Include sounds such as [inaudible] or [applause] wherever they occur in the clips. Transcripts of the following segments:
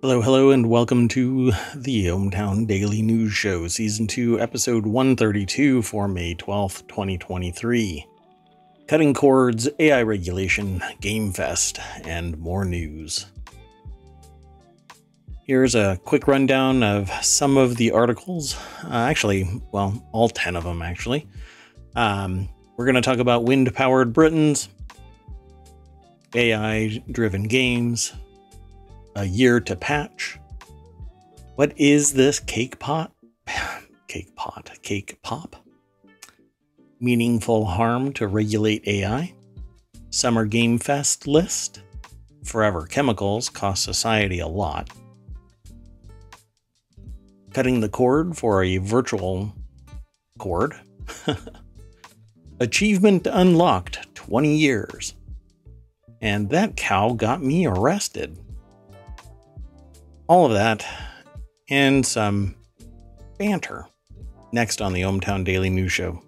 Hello, hello, and welcome to the ohmTown Daily News Show, Season 2, Episode 132 for May 12th, 2023. Cutting cords, AI regulation, Game Fest, and more news. Here's a quick rundown of some of the articles. Uh, actually, well, all 10 of them, actually. Um, we're going to talk about wind powered Britons, AI driven games, a year to patch. What is this cake pot? [sighs] cake pot, cake pop? Meaningful harm to regulate AI. Summer Game Fest list. Forever chemicals cost society a lot. Cutting the cord for a virtual cord. [laughs] Achievement unlocked 20 years. And that cow got me arrested all of that and some banter next on the ohmTown Daily News Show.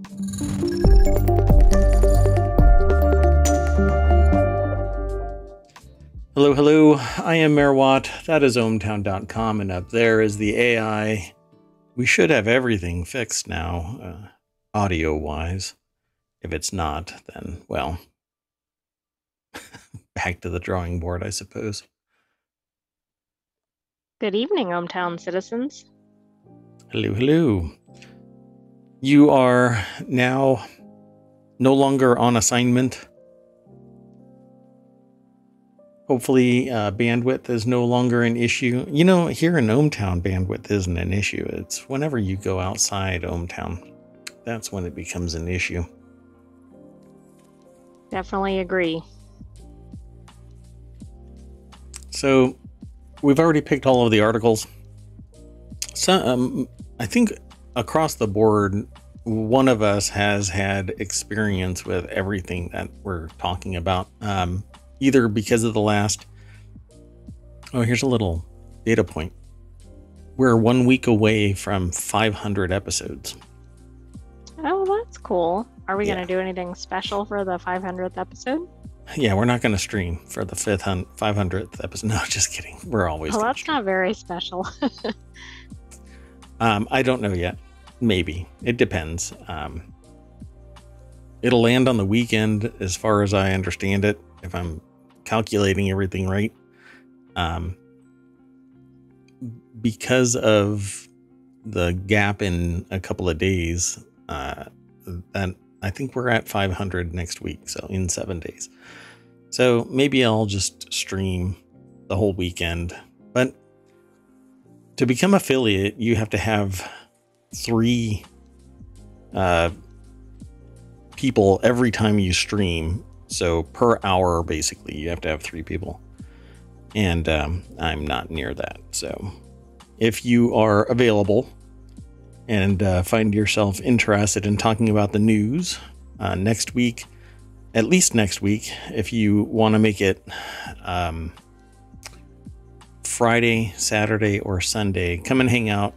Hello, hello. I am Mayor Watt. That is ohmtown.com, and up there is the AI. We should have everything fixed now, uh, audio wise. If it's not, then, well, [laughs] back to the drawing board, I suppose. Good evening, ohmTown citizens. Hello, hello. You are now no longer on assignment. Hopefully, uh, bandwidth is no longer an issue. You know, here in ohmTown, bandwidth isn't an issue. It's whenever you go outside ohmTown, that's when it becomes an issue. Definitely agree. So, we've already picked all of the articles. So um, I think across the board, one of us has had experience with everything that we're talking about, um, either because of the last. Oh, here's a little data point. We're one week away from 500 episodes. Oh, that's cool. Are we yeah. going to do anything special for the 500th episode? Yeah, we're not going to stream for the fifth hun- 500th episode. [laughs] No, just kidding. We're always. Well, that's stream. not very special. [laughs] um, I don't know yet. Maybe it depends. Um, it'll land on the weekend, as far as I understand it, if I'm calculating everything right. Um, because of the gap in a couple of days, uh, that I think we're at 500 next week, so in seven days. So maybe I'll just stream the whole weekend. But to become affiliate, you have to have three uh, people every time you stream. So per hour, basically, you have to have three people. And um, I'm not near that. So if you are available, and uh, find yourself interested in talking about the news uh, next week, at least next week, if you want to make it um, Friday, Saturday, or Sunday, come and hang out.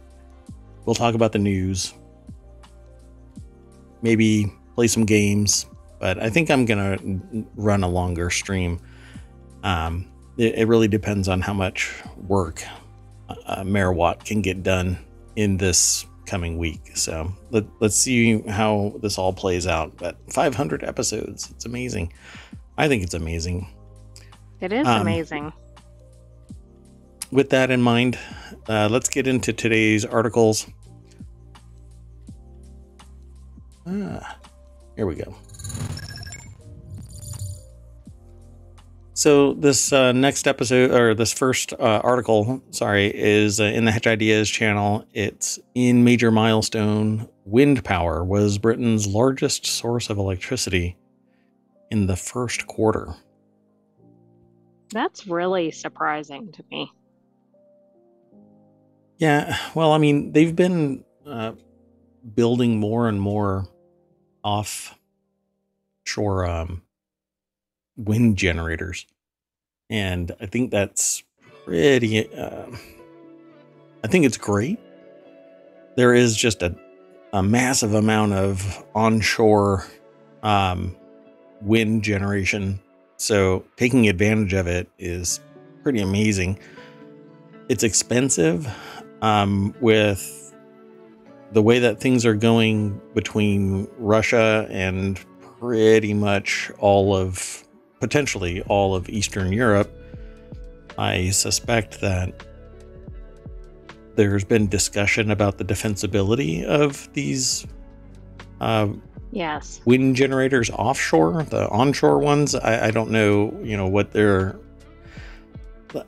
We'll talk about the news, maybe play some games, but I think I'm going to run a longer stream. Um, it, it, really depends on how much work uh, can get done in this coming week. So let, let's see how this all plays out. But 500 episodes, it's amazing. I think it's amazing. It is um, amazing. With that in mind, uh, let's get into today's articles. Ah, here we go. So this uh, next episode or this first uh, article, sorry, is uh, in the Hatch Ideas channel. It's in major milestone. Wind power was Britain's largest source of electricity in the first quarter. That's really surprising to me. Yeah, well, I mean, they've been uh, building more and more offshore um, wind generators and I think that's pretty. Uh, I think it's great. There is just a a massive amount of onshore um, wind generation, so taking advantage of it is pretty amazing. it's expensive um, with the way that things are going between Russia and pretty much all of potentially all of Eastern Europe. I suspect that there's been discussion about the defensibility of these uh, yes wind generators offshore. The onshore ones, I, I don't know, you know, what they're.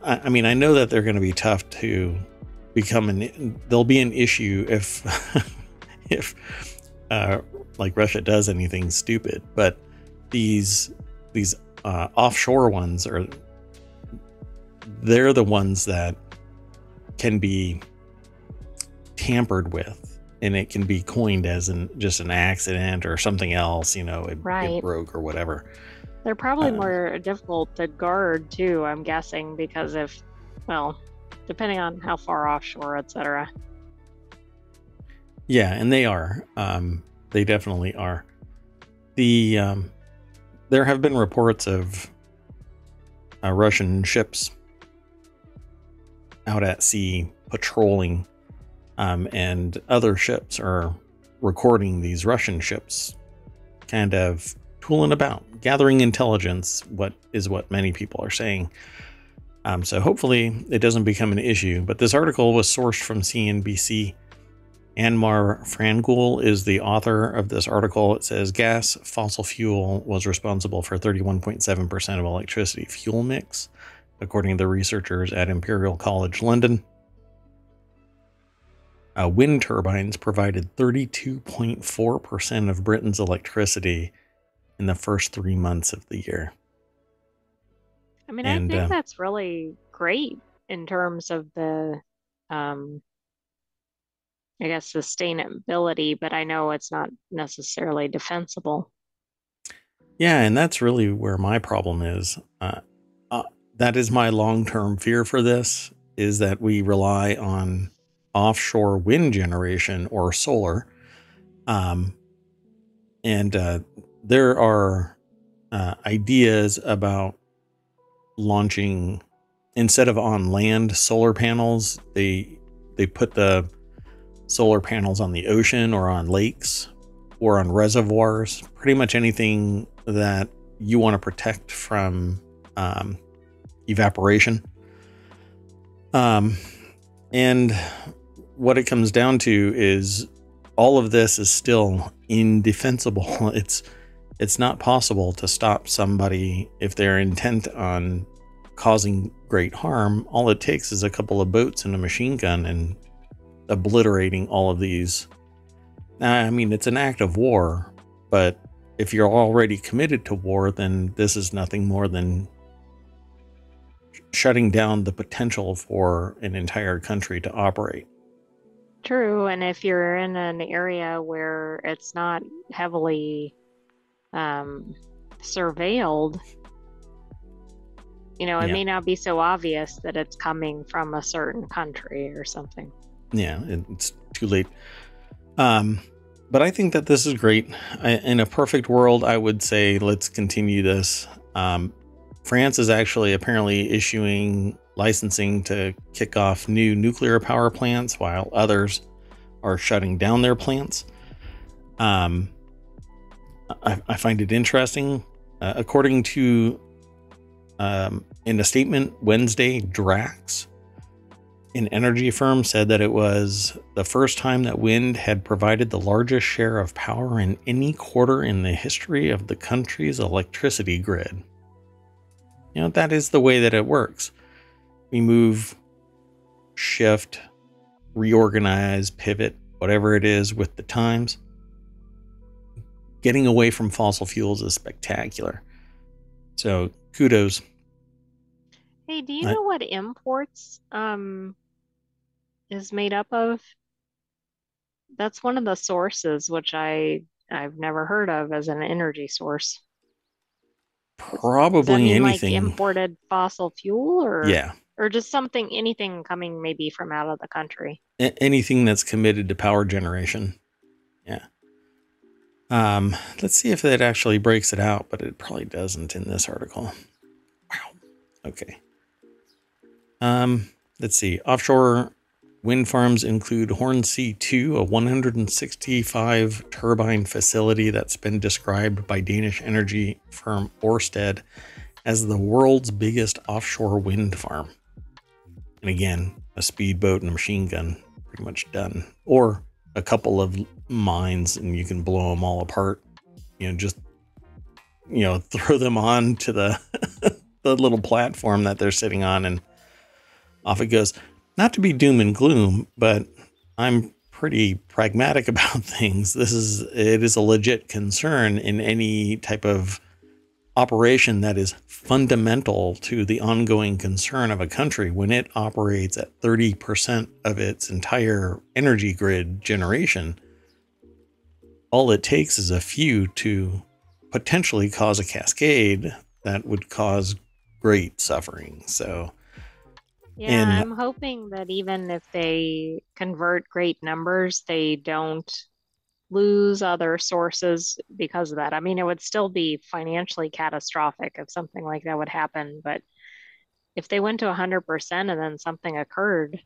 I, I mean, I know that they're going to be tough to become an. There'll be an issue if [laughs] if uh, like Russia does anything stupid, but these these uh, offshore ones are they're the ones that can be tampered with and it can be coined as an just an accident or something else you know it, Right. it broke or whatever. They're probably Uh, more difficult to guard too i'm guessing because if well depending on how far offshore etc yeah and they are um they definitely are. The um there have been reports of uh, russian ships out at sea patrolling um, and other ships are recording these russian ships kind of tooling about gathering intelligence what is what many people are saying. Um, so hopefully it doesn't become an issue but this article was sourced from cnbc Anmar Frangoul is the author of this article. It says gas, fossil fuel was responsible for 31.7% of electricity fuel mix, according to the researchers at Imperial College London. Uh, wind turbines provided 32.4% of Britain's electricity in the first three months of the year. i mean And, i think uh, that's really great in terms of the um i guess sustainability but i know it's not necessarily defensible Yeah, and that's really where my problem is. Uh, uh, that is my long-term fear for this is that we rely on offshore wind generation or solar, um, and uh, there are uh, ideas about launching instead of on land solar panels. They they put the solar panels on the ocean or on lakes or on reservoirs, pretty much anything that you want to protect from um, evaporation. Um, and what it comes down to is all of this is still indefensible. [laughs] It's it's not possible to stop somebody if they're intent on causing great harm. All it takes is a couple of boats and a machine gun and obliterating all of these I mean, it's an act of war, but if you're already committed to war, then this is nothing more than shutting down the potential for an entire country to operate. True, and if you're in an area where it's not heavily um, surveilled, you know, it Yeah. may not be so obvious that it's coming from a certain country or something. Yeah, it's too late. Um, but I think that this is great. I, in a perfect world, I would say let's continue this. Um, France is actually apparently issuing licensing to kick off new nuclear power plants, while others are shutting down their plants. Um, I, I find it interesting. Uh, according to, um, in a statement Wednesday, Drax, an energy firm said that it was the first time that wind had provided the largest share of power in any quarter in the history of the country's electricity grid. You know, that is the way that it works. We move, shift, reorganize, pivot, whatever it is with the times. Getting away from fossil fuels is spectacular. So, kudos. Hey, do you I- know what imports um, is made up of? That's one of the sources which I I've never heard of as an energy source. Probably mean like anything. imported fossil fuel or yeah. or just something anything coming maybe from out of the country? a- anything that's committed to power generation. Yeah. Um, let's see if that actually breaks it out, but it probably doesn't in this article. Wow. Okay. Um, let's see. Offshore wind farms include Hornsea 2, a 165 turbine facility that's been described by Danish energy firm Ørsted as the world's biggest offshore wind farm. And again, a speedboat and a machine gun, pretty much done. Or a couple of mines and you can blow them all apart. You know, just you know, [laughs] throw them on to the [laughs] the little platform that they're sitting on and off it goes. Not to be doom and gloom, but I'm pretty pragmatic [laughs] about things. This is it is a legit concern in any type of operation that is fundamental to the ongoing concern of a country when it operates at 30% of its entire energy grid generation. All it takes is a few to potentially cause a cascade that would cause great suffering. So, yeah, and, I'm hoping that even if they convert great numbers, they don't lose other sources because of that. I mean, it would still be financially catastrophic if something like that would happen, but if they went to 100% and then something occurred,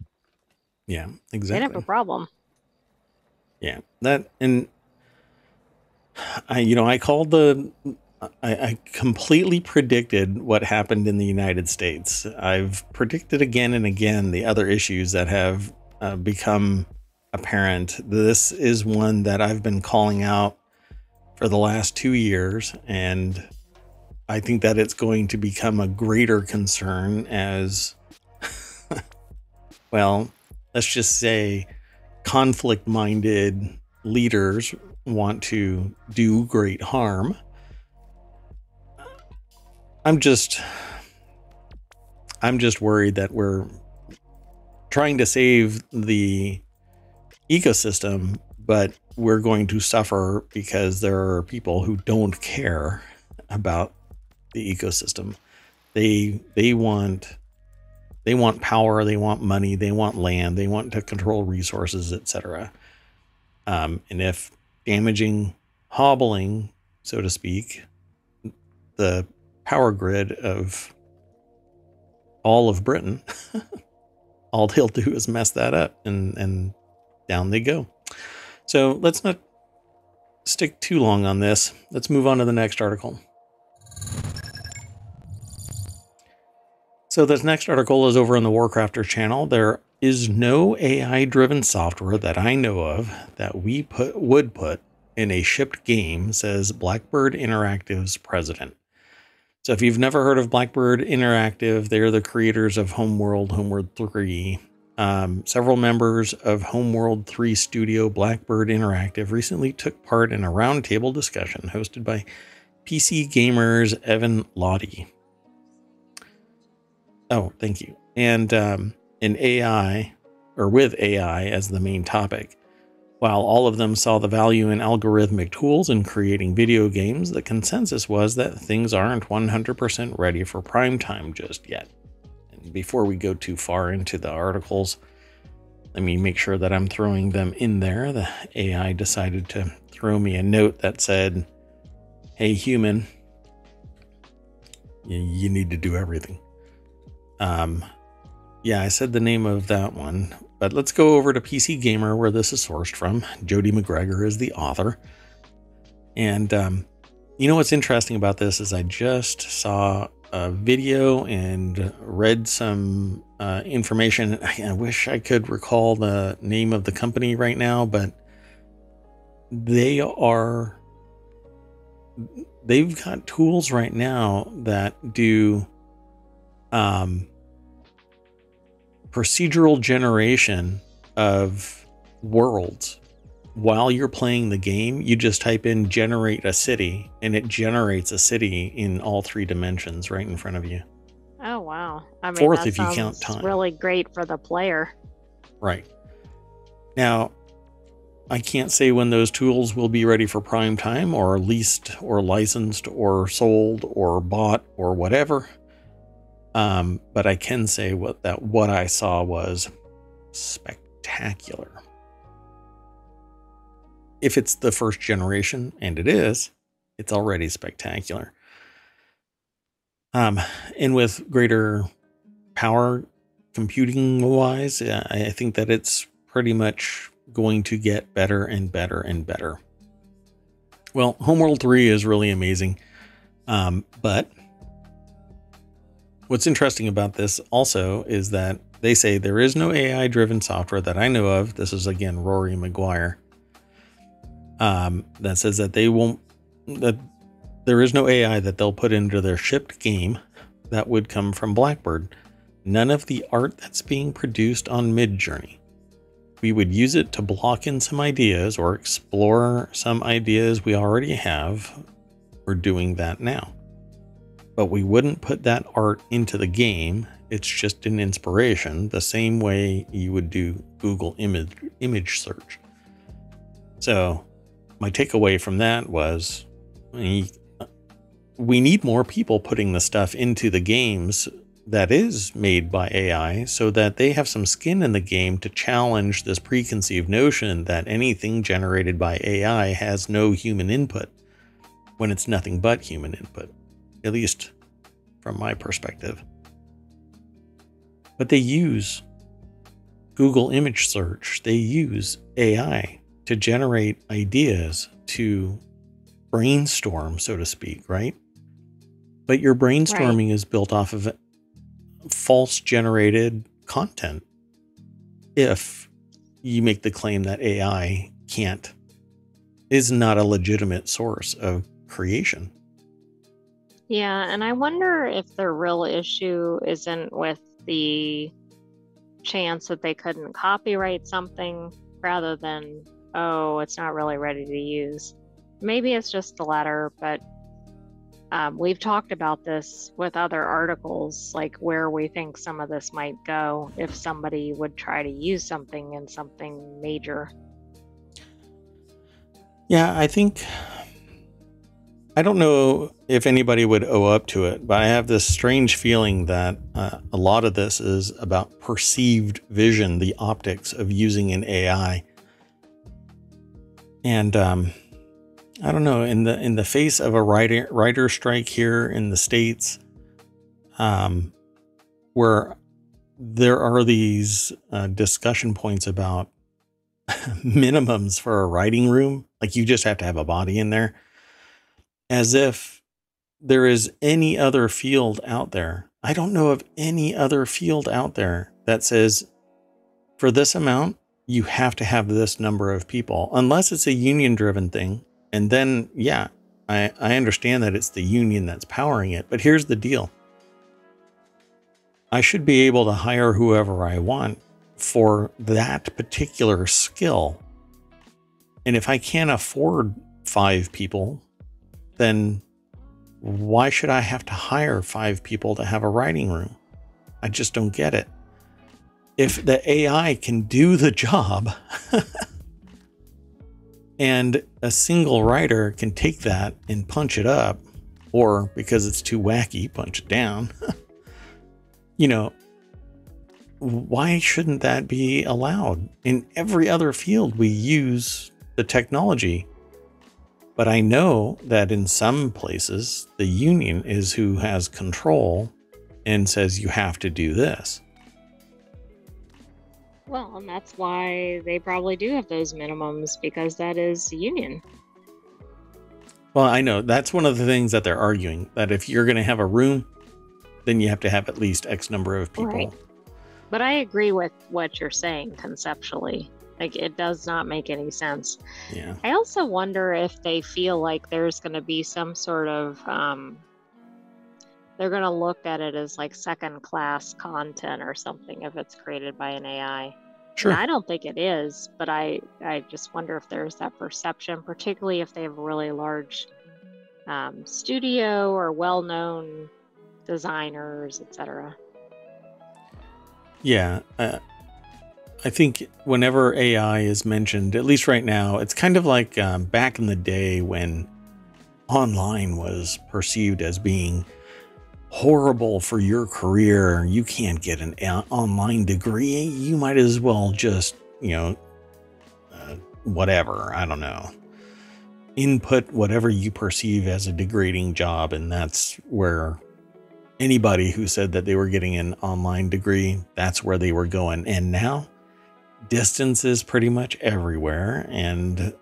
yeah, exactly. They'd have a problem. Yeah, that and I, you know, I called the, I, I completely predicted what happened in the United States. I've predicted again and again the other issues that have uh, become apparent. This is one that I've been calling out for the last two years, and I think that it's going to become a greater concern as, [laughs] well, let's just say, conflict minded leaders want to do great harm. I'm just I'm just worried that we're trying to save the ecosystem, but we're going to suffer because there are people who don't care about the ecosystem. They they want they want power, they want money, they want land, they want to control resources, etc. Um, and if damaging, hobbling, so to speak, the power grid of all of Britain. [laughs] all they'll do is mess that up and, and down they go. So let's not stick too long on this. Let's move on to the next article. So this next article is over on the Warcrafter channel. There is no AI driven software that I know of that we put would put in a shipped game, says Blackbird Interactive's president. So if you've never heard of Blackbird Interactive, they're the creators of Homeworld, Homeworld 3. Um, several members of Homeworld 3 studio Blackbird Interactive recently took part in a roundtable discussion hosted by PC Gamer's Evan Lahti. Oh, thank you. And um, in AI, or with AI as the main topic. While all of them saw the value in algorithmic tools in creating video games, the consensus was that things aren't 100% ready for prime time just yet. And before we go too far into the articles, let me make sure that I'm throwing them in there. The AI decided to throw me a note that said, Hey, human, you need to do everything. Um, yeah, I said the name of that one. But let's go over to PC Gamer, where this is sourced from. Jody Macgregor is the author. And um, you know what's interesting about this is I just saw a video and read some uh, information. I wish I could recall the name of the company right now, but they are they've got tools right now that do um procedural generation of worlds. While you're playing the game, you just type in generate a city and it generates a city in all three dimensions right in front of you. Oh, wow. I mean, Fourth, if you count time. really great for the player. Right. Now, I can't say when those tools will be ready for prime time or leased or licensed or sold or bought or whatever. Um, but I can say what that what I saw was spectacular. If it's the first generation, and it is, it's already spectacular. Um, and with greater power computing wise, I think that it's pretty much going to get better and better and better. Well, Homeworld 3 is really amazing. Um, but what's interesting about this also is that they say there is no AI driven software that I know of. This is again Rory McGuire. Um, that says that they won't, that there is no AI that they'll put into their shipped game that would come from Blackbird. None of the art that's being produced on Midjourney we would use it to block in some ideas or explore some ideas we already have. We're doing that now. But we wouldn't put that art into the game. It's just an inspiration, the same way you would do Google image image search. So, my takeaway from that was we need more people putting the stuff into the games that is made by AI so that they have some skin in the game to challenge this preconceived notion that anything generated by AI has no human input when it's nothing but human input, at least from my perspective. But they use Google image search, they use AI to generate ideas, to brainstorm, so to speak, right? But your brainstorming right. is built off of false generated content if you make the claim that AI can't, is not a legitimate source of creation. Yeah, and I wonder if the real issue isn't with the chance that they couldn't copyright something rather than, oh, it's not really ready to use. Maybe it's just the latter, but um, we've talked about this with other articles, like where we think some of this might go if somebody would try to use something in something major. Yeah, I think. I don't know if anybody would owe up to it, but I have this strange feeling that uh, a lot of this is about perceived vision, the optics of using an AI. And um, I don't know in the in the face of a writer writer strike here in the states, um, where there are these uh, discussion points about [laughs] minimums for a writing room, like you just have to have a body in there, as if there is any other field out there. I don't know of any other field out there that says for this amount you have to have this number of people, unless it's a union driven thing and then, yeah, I, I understand that it's the union that's powering it, but here's the deal I should be able to hire whoever I want for that particular skill. And if I can't afford five people, then why should I have to hire five people to have a writing room? I just don't get it. If the AI can do the job, [laughs] And a single writer can take that and punch it up, or because it's too wacky, punch it down. [laughs] you know, why shouldn't that be allowed? In every other field, we use the technology. But I know that in some places, the union is who has control and says you have to do this. Well, and that's why they probably do have those minimums because that is union. Well, I know that's one of the things that they're arguing that if you're going to have a room, then you have to have at least X number of people. Right. But I agree with what you're saying conceptually. Like it does not make any sense. Yeah. I also wonder if they feel like there's going to be some sort of um, they're going to look at it as like second class content or something if it's created by an AI. Sure. And I don't think it is, but I, I just wonder if there's that perception, particularly if they have a really large um, studio or well known designers, etc. Yeah. Uh, I think whenever AI is mentioned, at least right now, it's kind of like um, back in the day when online was perceived as being horrible for your career. You can't get an online degree. You might as well just, you know, uh, whatever. I don't know. Input whatever you perceive as a degrading job, and that's where anybody who said that they were getting an online degree, that's where they were going. And now distance is pretty much everywhere and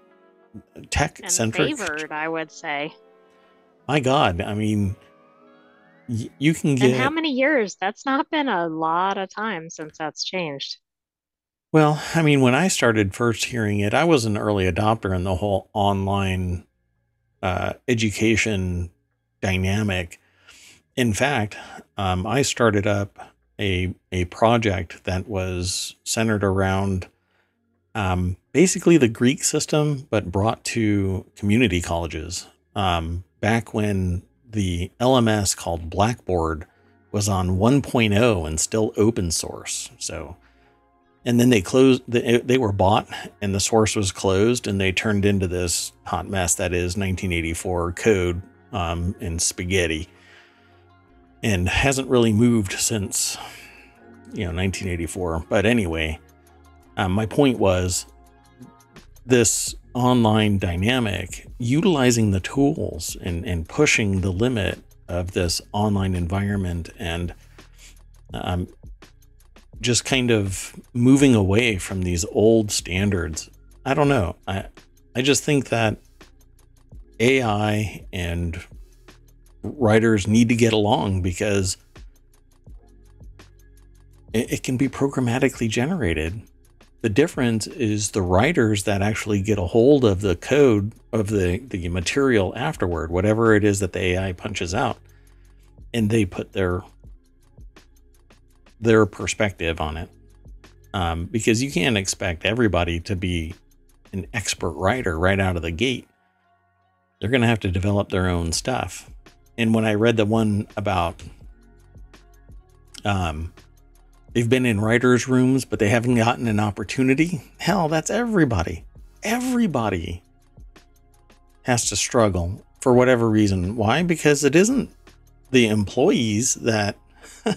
tech centric. Favored, I would say. My God, I mean, y- you can get. And how many years? That's not been a lot of time since that's changed. Well, I mean, when I started first hearing it, I was an early adopter in the whole online uh, education dynamic. In fact, um, I started up a a project that was centered around um, basically the Greek system, but brought to community colleges. Um, back when the LMS called Blackboard was on 1.0 and still open source. So, and then they closed, they, they were bought and the source was closed and they turned into this hot mess that is 1984 code um, in spaghetti and hasn't really moved since, you know, 1984. But anyway, um, my point was this online dynamic, utilizing the tools and, and pushing the limit of this online environment and um, just kind of moving away from these old standards. I don't know. I I just think that AI and writers need to get along because it, it can be programmatically generated the difference is the writers that actually get a hold of the code of the, the material afterward, whatever it is that the AI punches out, and they put their their perspective on it. Um, because you can't expect everybody to be an expert writer right out of the gate. They're going to have to develop their own stuff. And when I read the one about um, They've been in writers' rooms, but they haven't gotten an opportunity. Hell, that's everybody. Everybody has to struggle for whatever reason. Why? Because it isn't the employees that [laughs]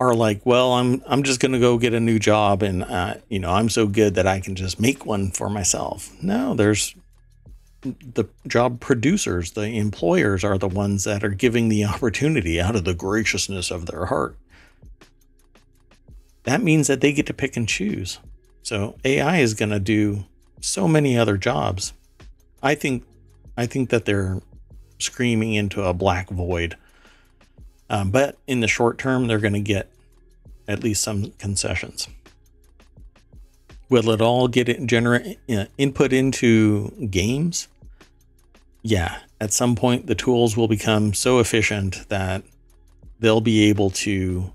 are like, well, I'm I'm just gonna go get a new job, and uh, you know I'm so good that I can just make one for myself. No, there's the job producers, the employers are the ones that are giving the opportunity out of the graciousness of their heart that means that they get to pick and choose. So AI is going to do so many other jobs. I think I think that they're screaming into a black void. Um, but in the short term, they're going to get at least some concessions. Will it all get it generate uh, input into games? Yeah, at some point the tools will become so efficient that they'll be able to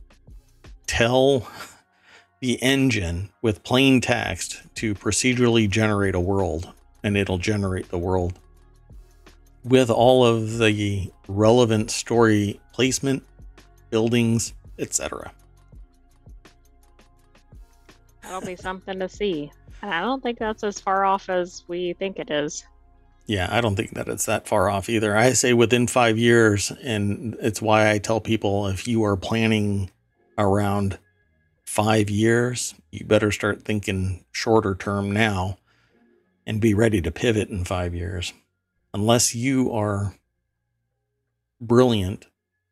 tell [laughs] the engine with plain text to procedurally generate a world, and it'll generate the world with all of the relevant story placement, buildings, etc. That'll be something to see. And I don't think that's as far off as we think it is. Yeah, I don't think that it's that far off either. I say within five years, and it's why I tell people if you are planning around five years, you better start thinking shorter term now and be ready to pivot in five years. Unless you are brilliant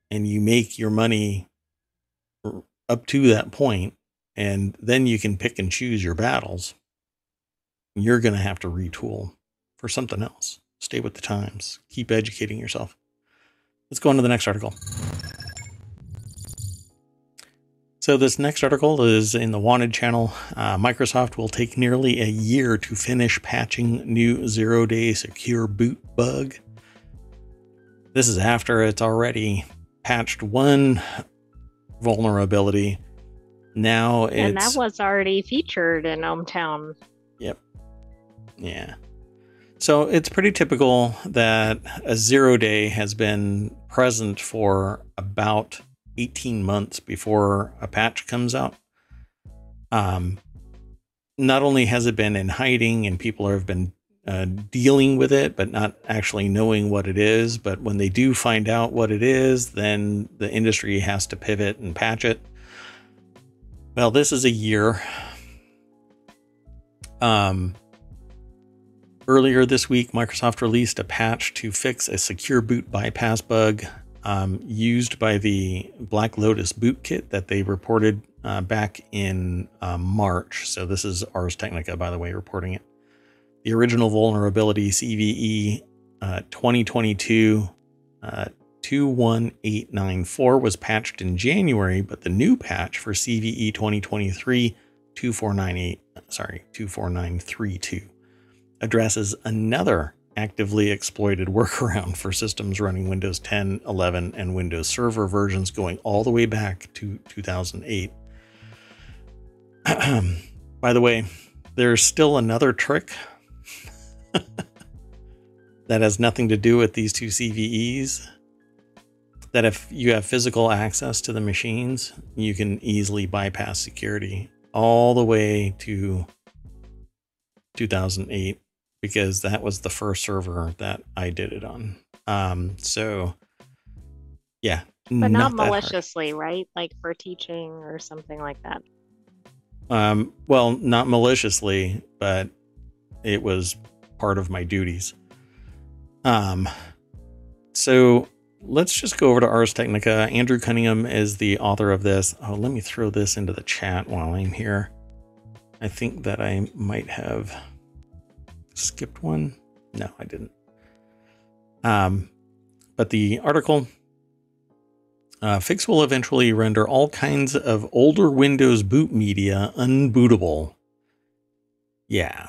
and you make your money up to that point, and then you can pick and choose your battles, you're going to have to retool for something else. Stay with the times, keep educating yourself. Let's go on to the next article. So, this next article is in the Wanted channel. Uh, Microsoft will take nearly a year to finish patching new zero day secure boot bug. This is after it's already patched one vulnerability. Now it's. And that was already featured in ohmTown. Yep. Yeah. So it's pretty typical that a zero day has been present for about 18 months before a patch comes out. Um, not only has it been in hiding and people have been uh, dealing with it, but not actually knowing what it is. But when they do find out what it is, then the industry has to pivot and patch it. Well, this is a year. Um, earlier this week, Microsoft released a patch to fix a secure boot bypass bug um, used by the Black Lotus bootkit that they reported uh, back in uh, March. So this is Ars Technica, by the way, reporting it. The original vulnerability CVE uh, 2022 uh, 21894 was patched in January, but the new patch for CVE 2023 2498, sorry, 24932 addresses another actively exploited [laughs] workaround for systems running Windows 10, 11, and Windows Server versions going all the way back to 2008. [clears throat] By the way, there's still another trick [laughs] that has nothing to do with these two CVEs. That if you have physical access to the machines, you can easily bypass security all the way to 2008 because that was the first server that I did it on. Um, so yeah, but not, not maliciously, right? Like for teaching or something like that. Um, well, not maliciously, but it was part of my duties. Um, so let's just go over to Ars Technica. Andrew Cunningham is the author of this. Oh, let me throw this into the chat while I'm here. I think that I might have skipped one. No, I didn't. Um, but the article uh, Fix will eventually render all kinds of older Windows boot media unbootable. Yeah.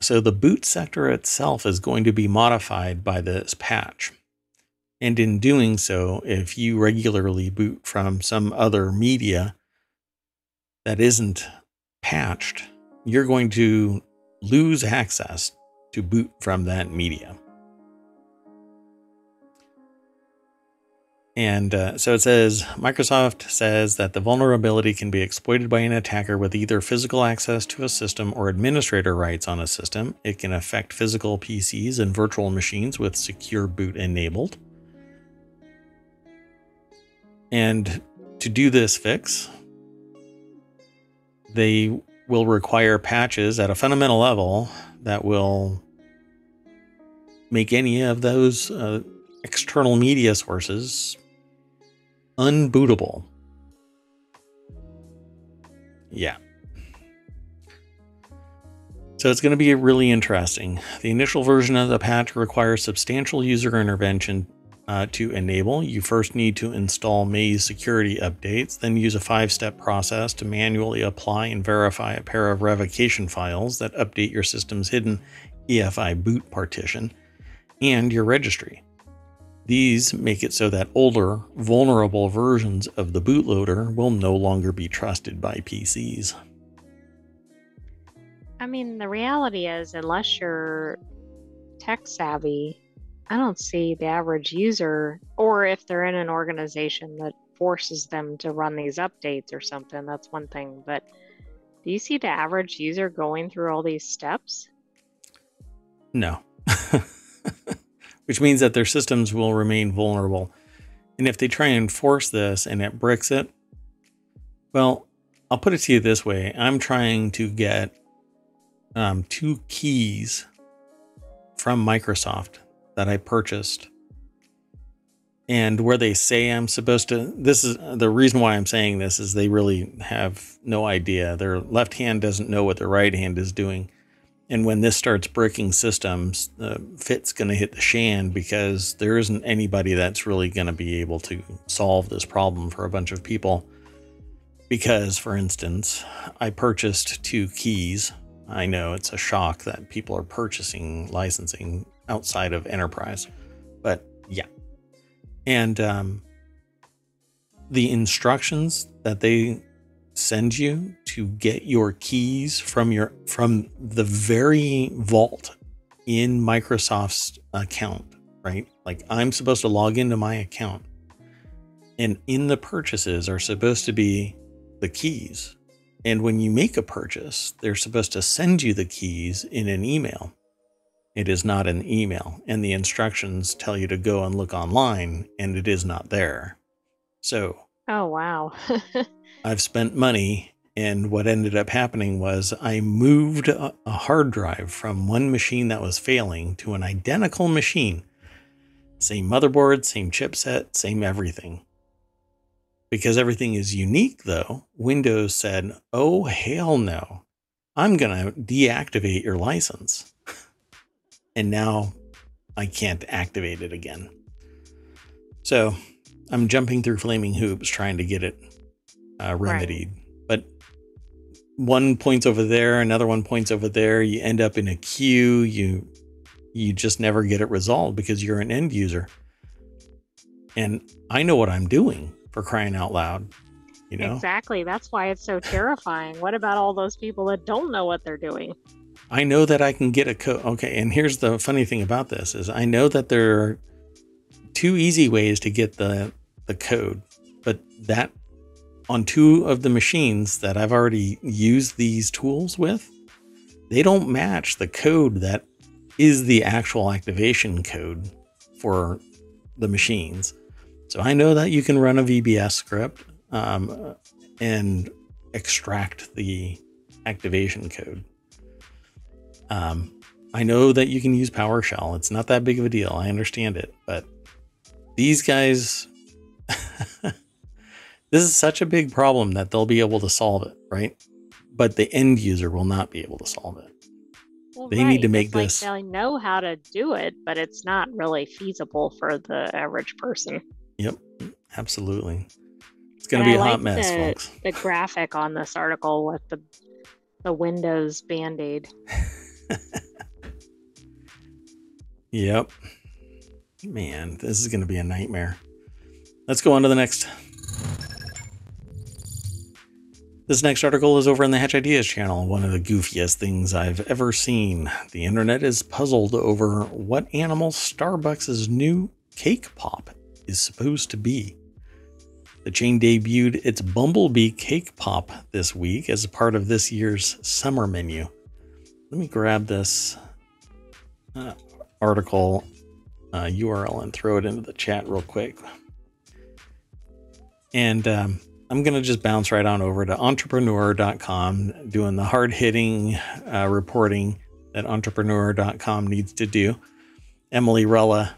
So the boot sector itself is going to be modified by this patch. And in doing so, if you regularly boot from some other media that isn't patched, you're going to lose access to boot from that media. And uh, so it says Microsoft says that the vulnerability can be exploited by an attacker with either physical access to a system or administrator rights on a system. It can affect physical PCs and virtual machines with secure boot enabled. And to do this fix, they will require patches at a fundamental level that will make any of those uh, external media sources unbootable. Yeah. So it's going to be really interesting. The initial version of the patch requires substantial user intervention uh, to enable. You first need to install May's security updates, then use a five step process to manually apply and verify a pair of revocation files that update your system's hidden EFI boot partition and your registry. These make it so that older, vulnerable versions of the bootloader will no longer be trusted by PCs. I mean, the reality is, unless you're tech savvy, I don't see the average user, or if they're in an organization that forces them to run these updates or something, that's one thing. But do you see the average user going through all these steps? No. Which means that their systems will remain vulnerable. And if they try and force this and it bricks it, well, I'll put it to you this way I'm trying to get um, two keys from Microsoft that I purchased. And where they say I'm supposed to, this is the reason why I'm saying this is they really have no idea. Their left hand doesn't know what their right hand is doing. And when this starts breaking systems, the fit's going to hit the shan because there isn't anybody that's really going to be able to solve this problem for a bunch of people. Because, for instance, I purchased two keys. I know it's a shock that people are purchasing licensing outside of enterprise, but yeah. And um, the instructions that they send you to get your keys from your from the very vault in Microsoft's account, right? Like I'm supposed to log into my account. And in the purchases are supposed to be the keys. And when you make a purchase, they're supposed to send you the keys in an email. It is not an email, and the instructions tell you to go and look online, and it is not there. So, oh wow. [laughs] I've spent money. And what ended up happening was I moved a, hard drive from one machine that was failing to an identical machine Same motherboard, same chipset, same everything. Because everything is unique, though, Windows said, oh, hell no. I'm going to deactivate your license. and now I can't activate it again. So I'm jumping through flaming hoops trying to get it uh, remedied. Right. But one points over there, another one points over there. You end up in a queue. You you just never get it resolved because you're an end user. And I know what I'm doing for crying out loud. You know? Exactly. That's why it's so terrifying. what about all those people that don't know what they're doing? I know that I can get a code. Okay, and here's the funny thing about this is I know that there are two easy ways to get the the code, but that on two of the machines that I've already used these tools with, they don't match the code that is the actual activation code for the machines. So I know that you can run a VBS script um, and extract the activation code. Um, I know that you can use PowerShell. It's not that big of a deal. I understand it. But these guys, [laughs] this is such a big problem that they'll be able to solve it, right? But the end user will not be able to solve it. Well, they right. need to make this. They know how to do it, but it's not really feasible for the average person. Yep, absolutely. It's going to be a hot mess, the, folks. The graphic on this article with the the Windows band aid. [laughs] yep. Man, this is going to be a nightmare. Let's go on to the next. This next article is over in the Hatch Ideas channel, one of the goofiest things I've ever seen. The internet is puzzled over what animal Starbucks' new cake pop is supposed to be. The chain debuted its Bumblebee Cake Pop this week as a part of this year's summer menu. Let me grab this uh, article uh, URL and throw it into the chat real quick. And um, I'm going to just bounce right on over to entrepreneur.com, doing the hard hitting uh, reporting that entrepreneur.com needs to do. Emily Rella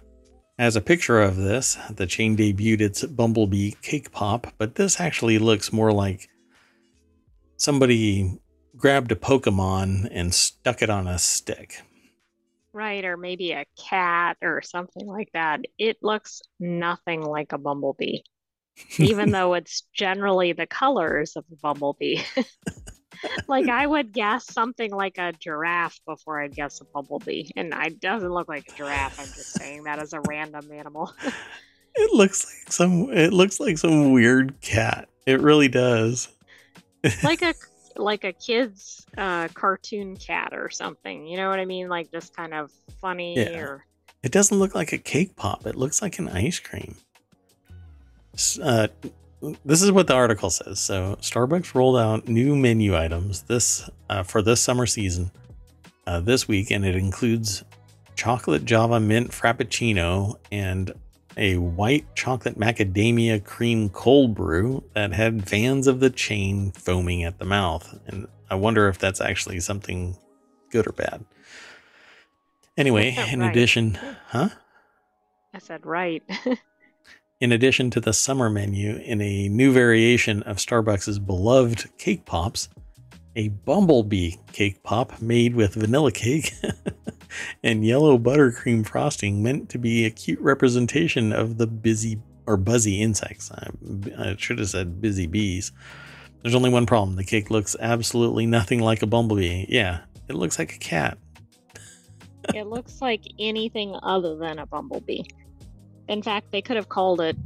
has a picture of this. The chain debuted its Bumblebee Cake Pop, but this actually looks more like somebody grabbed a Pokemon and stuck it on a stick. Right, or maybe a cat or something like that. It looks nothing like a bumblebee, even though it's generally the colors of a bumblebee. [laughs] like I would guess something like a giraffe before I'd guess a bumblebee, and it doesn't look like a giraffe. I'm just saying that as a random animal. [laughs] it looks like some. It looks like some weird cat. It really does. [laughs] like a like a kid's uh, cartoon cat or something. You know what I mean? Like just kind of funny yeah. or. It doesn't look like a cake pop. It looks like an ice cream. Uh, this is what the article says. So Starbucks rolled out new menu items this uh, for this summer season uh, this week, and it includes chocolate Java mint frappuccino and a white chocolate macadamia cream cold brew that had fans of the chain foaming at the mouth. And I wonder if that's actually something good or bad. Anyway, in right. addition, huh? I said right. [laughs] in addition to the summer menu in a new variation of Starbucks' beloved cake pops, a bumblebee cake pop made with vanilla cake [laughs] and yellow buttercream frosting meant to be a cute representation of the busy or buzzy insects. I, I should have said busy bees. There's only one problem. The cake looks absolutely nothing like a bumblebee. Yeah, it looks like a cat. it looks like anything other than a bumblebee. In fact, they could have called it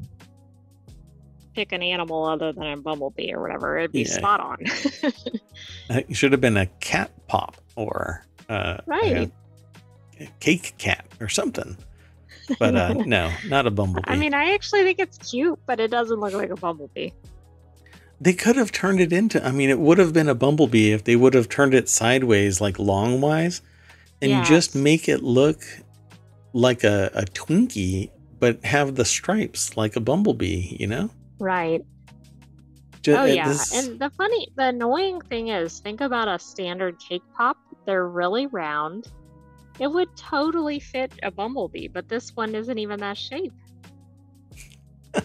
pick an animal other than a bumblebee or whatever. It'd be yeah. spot on. [laughs] it should have been a cat pop or uh, right. a cake cat or something. But uh, [laughs] no, not a bumblebee. I mean, I actually think it's cute, but it doesn't look like a bumblebee. They could have turned it into. I mean, it would have been a bumblebee if they would have turned it sideways, like longwise, and yes. just make it look like a, a Twinkie but have the stripes like a bumblebee, you know? Right. Just, oh yeah, this... and the funny, the annoying thing is, think about a standard cake pop. They're really round. It would totally fit a bumblebee, but this one isn't even that shape. [laughs]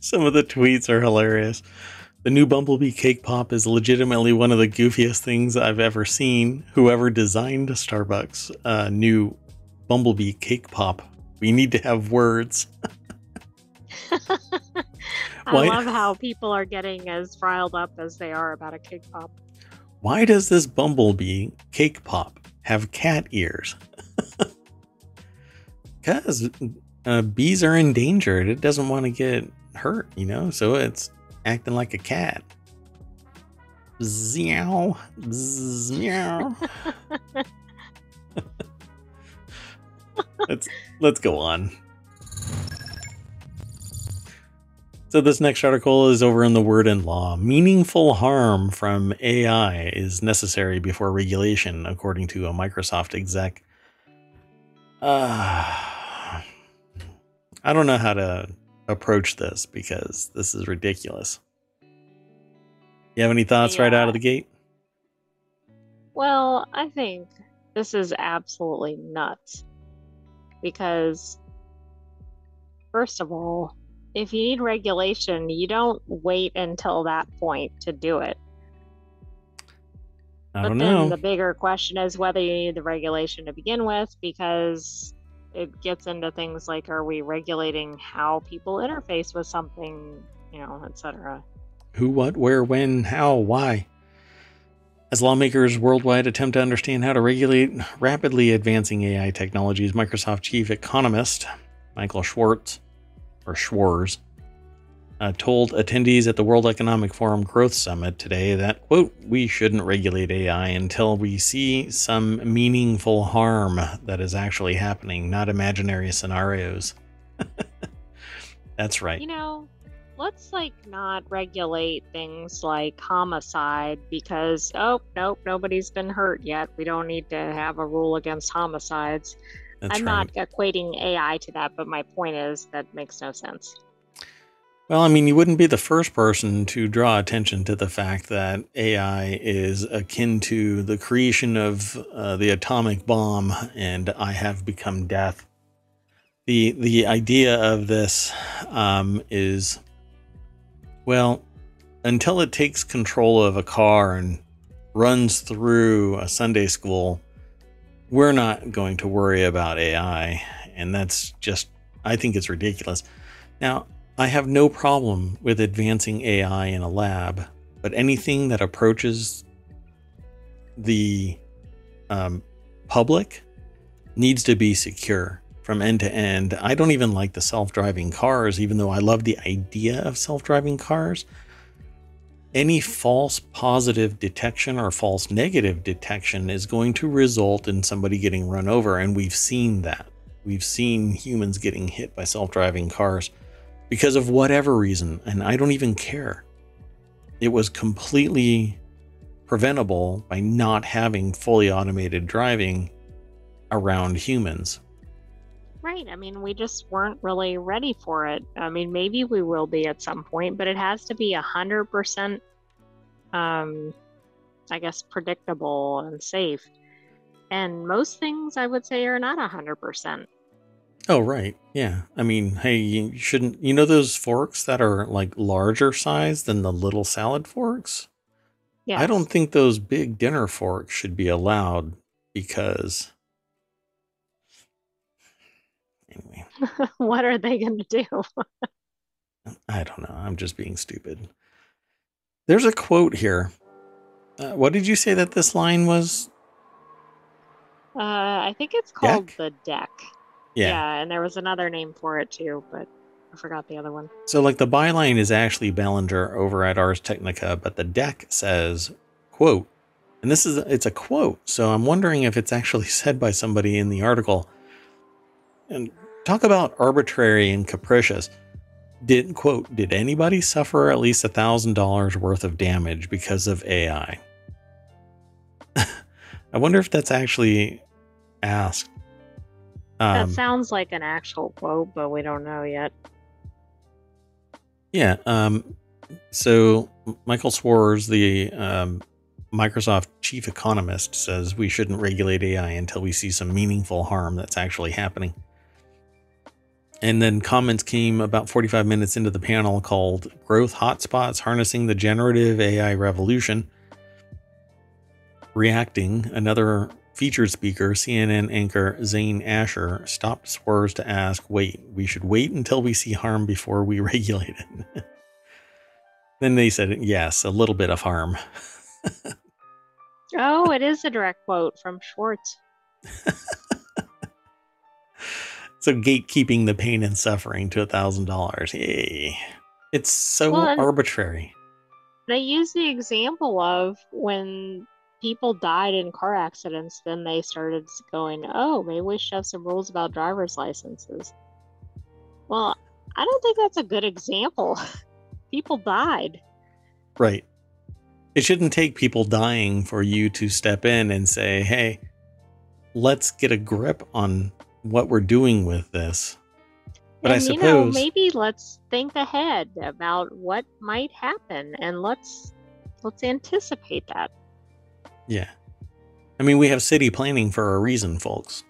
Some of the tweets are hilarious. The new Bumblebee Cake Pop is legitimately one of the goofiest things I've ever seen. Whoever designed Starbucks uh, new Bumblebee Cake Pop. We need to have words. [laughs] I Why- love how people are getting as riled up as they are about a cake pop. Why does this Bumblebee Cake Pop have cat ears? [laughs] Because uh, bees are endangered. It doesn't want to get hurt, you know? So it's acting like a cat. Meow. Meow. let's [laughs] let's go on. So this next article is over in the Word in Law. Meaningful harm from AI is necessary before regulation, according to a Microsoft exec. Uh, I don't know how to approach this because this is ridiculous. You have any thoughts right out of the gate? Well, I think this is absolutely nuts. Because, first of all, if you need regulation, you don't wait until that point to do it. I but don't then know. the bigger question is whether you need the regulation to begin with, because it gets into things like are we regulating how people interface with something, you know, etc. Who, what, where, when, how, why. As lawmakers worldwide attempt to understand how to regulate rapidly advancing AI technologies, Microsoft chief economist Michael Schwartz, or Schwarz, uh, told attendees at the World Economic Forum Growth Summit today that, quote, we shouldn't regulate AI until we see some meaningful harm that is actually happening, not imaginary scenarios. [laughs] That's right. You know, let's like not regulate things like homicide because oh nope, nobody's been hurt yet. We don't need to have a rule against homicides. That's I'm right. not equating AI to that, but my point is that makes no sense. Well, I mean, you wouldn't be the first person to draw attention to the fact that AI is akin to the creation of uh, the atomic bomb, and I have become death. the The idea of this um, is, well, until it takes control of a car and runs through a Sunday school, we're not going to worry about AI, and that's just, I think it's ridiculous. Now, I have no problem with advancing AI in a lab, but anything that approaches the um, public needs to be secure from end to end. I don't even like the self driving cars, even though I love the idea of self driving cars. Any false positive detection or false negative detection is going to result in somebody getting run over, and we've seen that. We've seen humans getting hit by self driving cars because of whatever reason, and I don't even care. It was completely preventable by not having fully automated driving around humans. Right. I mean, we just weren't really ready for it. I mean, maybe we will be at some point, but it has to be a hundred percent, um, I guess, predictable and safe. And most things I would say are not a hundred percent. Oh, right. Yeah. I mean, hey, you shouldn't, you know, those forks that are like larger size than the little salad forks? Yeah. I don't think those big dinner forks should be allowed because. [laughs] what are they going to do? I don't know. I'm just being stupid. There's a quote here. Uh, what did you say that this line was? Uh, I think it's called Deck? the deck. Yeah. yeah, and there was another name for it too, but I forgot the other one. So, like, the byline is actually Ballinger over at Ars Technica, but the deck says, quote, and this is, it's a quote. So I'm wondering if it's actually [laughs] said by somebody in the article. And talk about arbitrary and capricious. Did, quote, did anybody suffer at least a thousand dollars worth of damage because of AI? [laughs] I wonder if that's actually asked. that Um, sounds like an actual quote, but we don't know yet. Yeah. Um, so Michael Schwarz, the um, Microsoft chief economist says we shouldn't regulate AI until we see some meaningful harm that's actually happening. And then comments came about 45 minutes into the panel called Growth Hotspots Harnessing the Generative AI Revolution. Reacting, another featured speaker, CNN anchor Zain Asher, stopped Schwarz to ask, Wait, we should wait until we see harm before we [laughs] regulate it. [laughs] then they said, Yes, a little bit of harm. [laughs] oh, it is a direct quote from Schwartz. So gatekeeping the pain and suffering to a thousand dollars. Hey, it's so well, arbitrary. They use the example of when people died in car accidents, then they started going, "Oh, maybe we should have some rules about driver's licenses." Well, I don't think that's a good example. [laughs] people died. Right. It shouldn't take people dying for you to step in and say, "Hey, let's get a grip on what we're doing with this. But and, I suppose you know, maybe let's think ahead about what might happen and let's let's anticipate that. Yeah. I mean, we have city planning for a reason, folks.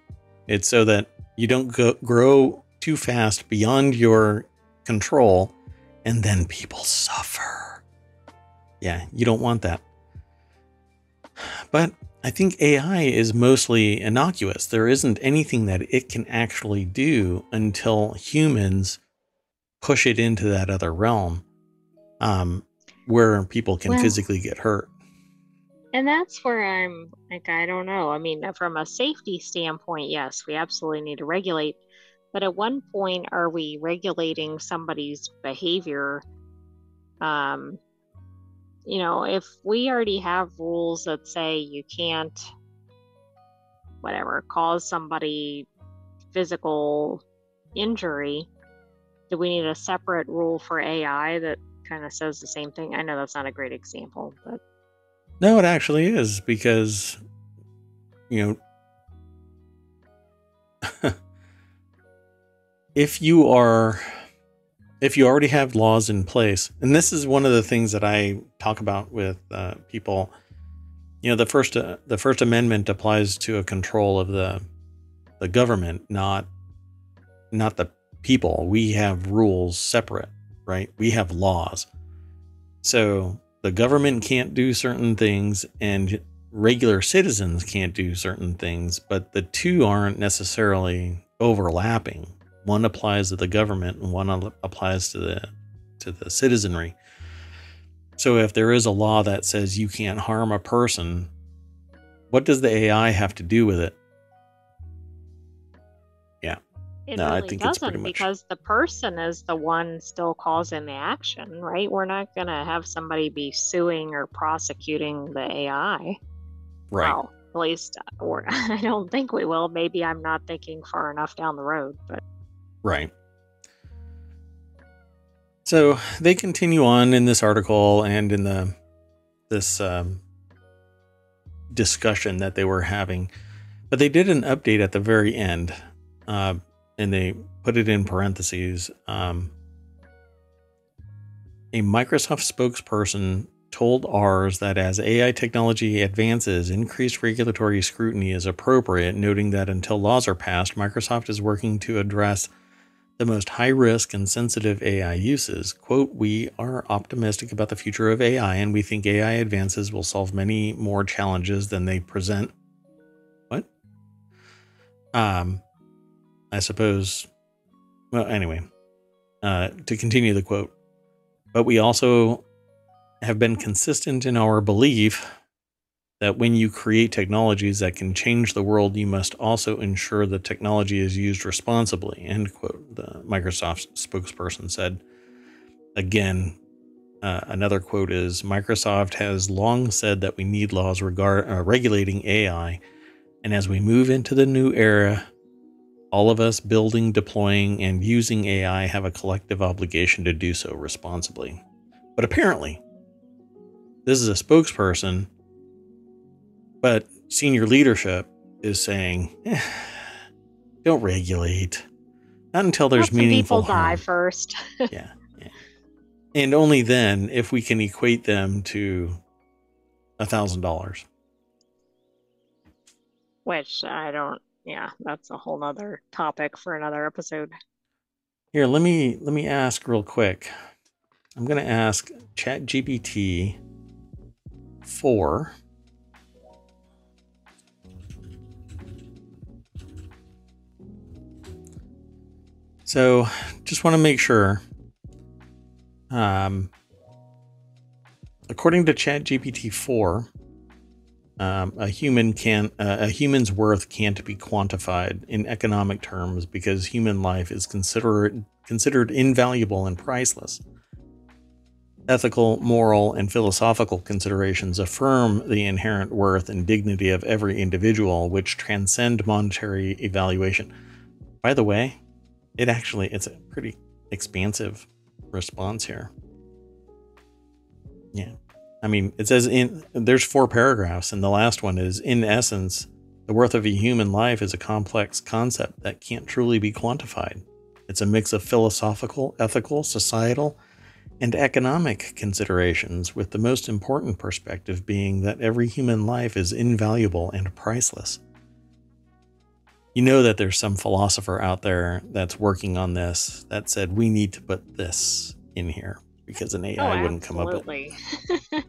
It's so that you don't go, grow too fast beyond your control and then people suffer. Yeah, you don't want that. But I think AI is mostly innocuous. There isn't anything that it can actually do until humans push it into that other realm um, where people can well, physically get hurt. And that's where I'm like, I don't know. I mean, from a safety standpoint, yes, we absolutely need to regulate. But at one point, are we regulating somebody's behavior um, you know, if we already have rules that say you can't, whatever, cause somebody physical injury, do we need a separate rule for AI that kind of says the same thing? I know that's not a great example, but. No, it actually is because, you know, [laughs] if you are if you already have laws in place, and this is one of the things that I talk about with uh, people, you know, the first uh, the First Amendment applies to a control of the the government, not not the people. We have rules separate, right? We have laws, so the government can't do certain things, and regular citizens can't do certain things, but the two aren't necessarily overlapping one applies to the government and one applies to the to the citizenry. So if there is a law that says you can't harm a person, what does the AI have to do with it? Yeah. It no, really I think doesn't much... because the person is the one still causing the action, right? We're not going to have somebody be suing or prosecuting the AI. Right. Well, at least, uh, or [laughs] I don't think we will. Maybe I'm not thinking far enough down the road, but. Right. So they continue on in this article and in the this um, discussion that they were having, but they did an update at the very end, uh, and they put it in parentheses. Um, a Microsoft spokesperson told Ars that as AI technology advances, increased regulatory scrutiny is appropriate, noting that until laws are passed, Microsoft is working to address the most high risk and sensitive AI uses. Quote, we are optimistic about the future of AI and we think AI advances will solve many more challenges than they present. What? Um, I suppose. Well, anyway, uh, to continue the quote, but we also have been consistent in our belief that when you create technologies that can change the world, you must also ensure the technology is used responsibly. End quote. The Microsoft spokesperson said. Again, uh, another quote is Microsoft has long said that we need laws regard, uh, regulating AI. And as we move into the new era, all of us building, deploying, and using AI have a collective obligation to do so responsibly. But apparently, this is a spokesperson but senior leadership is saying, eh, don't regulate. Not until there's meaningful people harm. die first. [laughs] yeah, yeah. And only then, if we can equate them to a thousand dollars. Which I don't, yeah, that's a whole nother topic for another episode. Here, let me let me ask real quick. I'm gonna ask ChatGPT four. So, just want to make sure. Um, according to ChatGPT four, um, a human can uh, a human's worth can't be quantified in economic terms because human life is considered considered invaluable and priceless. Ethical, moral, and philosophical considerations affirm the inherent worth and dignity of every individual, which transcend monetary evaluation. By the way, it actually it's a pretty expansive response here. Yeah. I mean, it says in there's four paragraphs, and the last one is in essence, the worth of a human life is a complex concept that can't truly be quantified. It's a mix of philosophical, ethical, societal, and economic considerations, with the most important perspective being that every human life is invaluable and priceless. You know that there's some philosopher out there that's working on this that said we need to put this in here because an AI oh, wouldn't come up with. [laughs]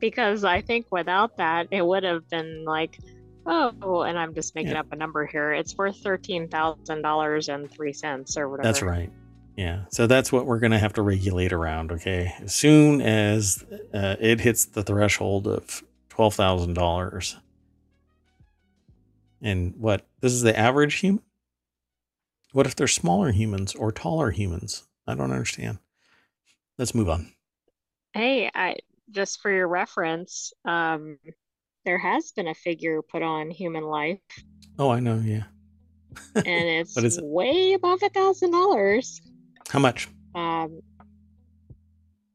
because I think without that, it would have been like, oh, and I'm just making Yeah. up a number here. It's worth thirteen thousand dollars and three cents or whatever. That's right. Yeah. So that's what we're going to have to regulate around. Okay. As soon as uh, it hits the threshold of $12,000. And what? This is the average human? What if they're smaller humans or taller humans? I don't understand. Let's move on. Hey, I just for your reference, um, there has been a figure put on human life, Oh, I know. Yeah. and [laughs] it's it? way above a thousand dollars. How much? Um,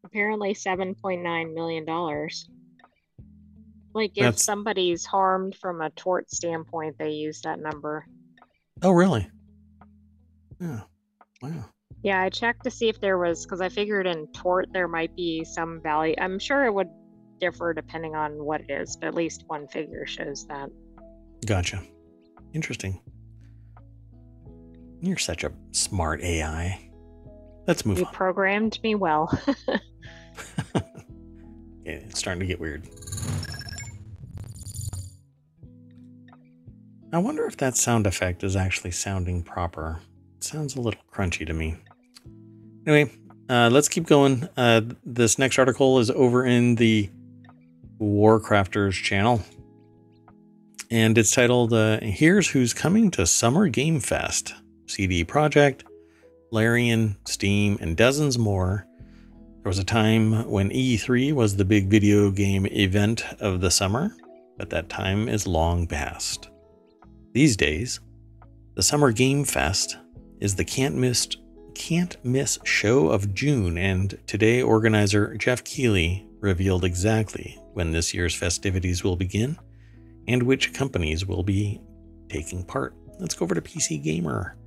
apparently seven point nine million dollars. Like if That's- somebody's harmed from a tort standpoint, they use that number. Oh, really? Yeah. Wow. Yeah, I checked to see if there was because I figured in tort there might be some value. I'm sure it would differ depending on what it is, but at least one figure shows that. Gotcha. Interesting. You're such a smart AI. Let's move You on. programmed me well. [laughs] [laughs] Yeah, it's starting to get weird. I wonder if that sound effect is actually sounding proper. It sounds a little crunchy to me. Anyway, uh, let's keep going. Uh, this next article is over in the Warcrafters channel. And it's titled uh, Here's Who's Coming to Summer Game Fest CD Projekt, Larian, Steam, and dozens more. There was a time when E3 was the big video game event of the summer, but that time is long past. These days, the Summer Game Fest is the can't miss can't miss show of June, and today organizer Geoff Keighley revealed exactly when this year's festivities will begin and which companies will be taking part. Let's go over to PC Gamer.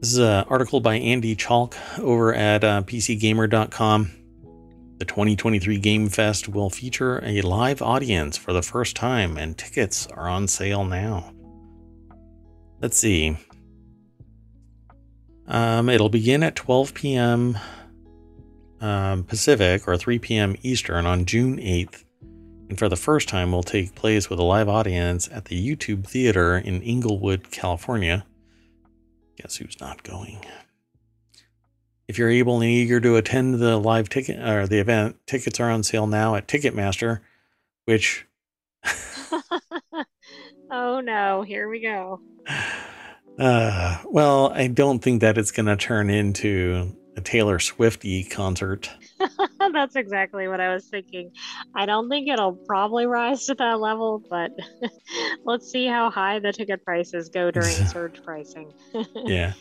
This is an article by Andy Chalk over at uh, PCGamer.com. The 2023 Game Fest will feature a live audience for the first time, and tickets are on sale now. Let's see. Um, it'll begin at 12 p.m. Um, Pacific or 3 p.m. Eastern on June 8th, and for the first time will take place with a live audience at the YouTube Theater in Inglewood, California. Guess who's not going? If you're able and eager to attend the live ticket or the event, tickets are on sale now at Ticketmaster, which [laughs] oh no, here we go. [sighs] uh well, I don't think that it's going to turn into a Taylor Swifty concert. [laughs] That's exactly what I was thinking. I don't think it'll probably rise to that level, but [laughs] let's see how high the ticket prices go during surge pricing. yeah.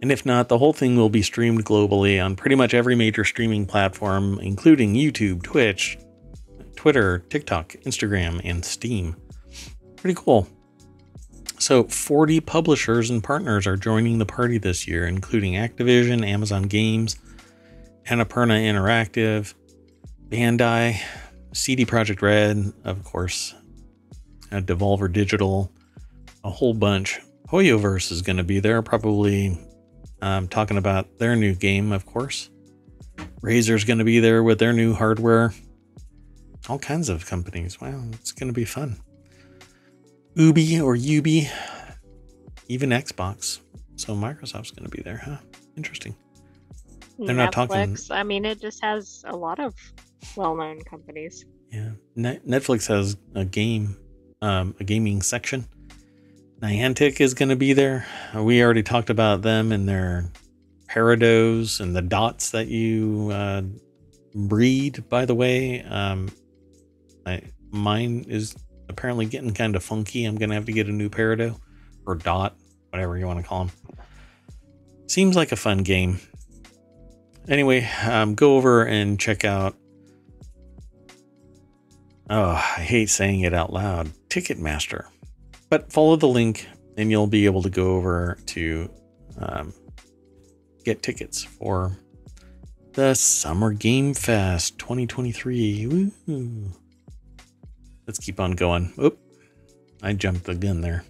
And if not, the whole thing will be streamed globally on pretty much every major streaming platform, including YouTube, Twitch, Twitter, TikTok, Instagram, and Steam. Pretty cool. So, 40 publishers and partners are joining the party this year, including Activision, Amazon Games, Annapurna Interactive, Bandai, CD Projekt Red, of course, uh, Devolver Digital, a whole bunch. Hoyoverse is going to be there, probably um, talking about their new game, of course. Razer's going to be there with their new hardware. All kinds of companies. Wow, it's going to be fun. Ubi or Ubi, even Xbox. So Microsoft's going to be there, huh? Interesting. They're Netflix, not talking- I mean, it just has a lot of well-known companies. Yeah, Net- Netflix has a game, um, a gaming section. Niantic is going to be there. We already talked about them and their Peridots and the dots that you uh, breed. By the way, um, I, mine is apparently getting kind of funky. I'm going to have to get a new Peridot or dot, whatever you want to call them. Seems like a fun game. Anyway, um, go over and check out Oh, I hate saying it out loud. Ticketmaster. But follow the link and you'll be able to go over to um, get tickets for the Summer Game Fest 2023. Woo. Let's keep on going. Oop. I jumped the gun there.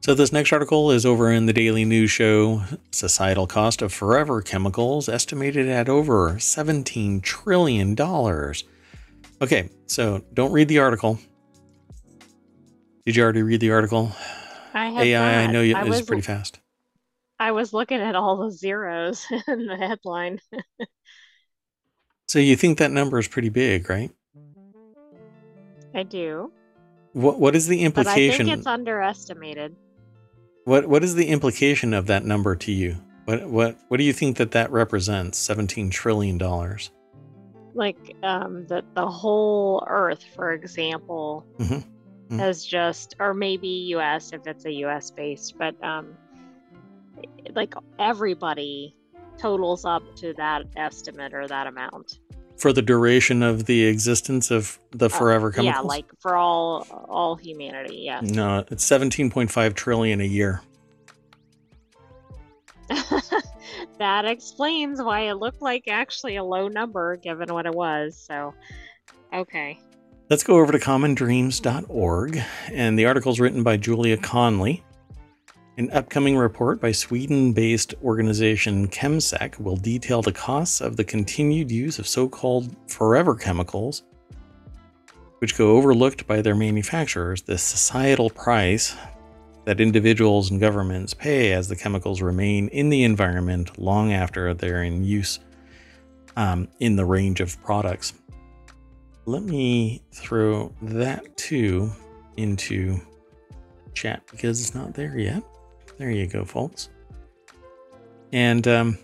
So this next article is over in the Daily News Show. Societal cost of forever chemicals estimated at over 17 trillion dollars. Okay, so don't read the article. Did you already read the article? I have AI, I know you, I was, pretty fast. I was looking at all the zeros [laughs] in the headline. [laughs] So you think that number is pretty big, right? I do, What what is the but I implication? think it's underestimated. What what is the implication of that number to you? What what what do you think that that represents? 17 trillion dollars. Like um, that the whole Earth, for example, Mhm. Mhm. has just, or maybe U.S. if it's a U.S. based, but um, like everybody totals up to that estimate or that amount. For the duration of the existence of the forever chemicals? Uh, Yeah, like for all all humanity. Yes. No, it's 17.5 trillion a year. [laughs] that explains why it looked like actually a low number given what it was. So, okay. Let's go over to commondreams.org, and the article is written by Julia Conley. An upcoming report by Sweden based organization Chemsec will detail the costs of the continued use of so called forever chemicals, which go overlooked by their manufacturers, the societal price that individuals and governments pay as the chemicals remain in the environment long after they're in use um, in the range of products let me throw that too into chat because it's not there yet. There you go, folks. And um,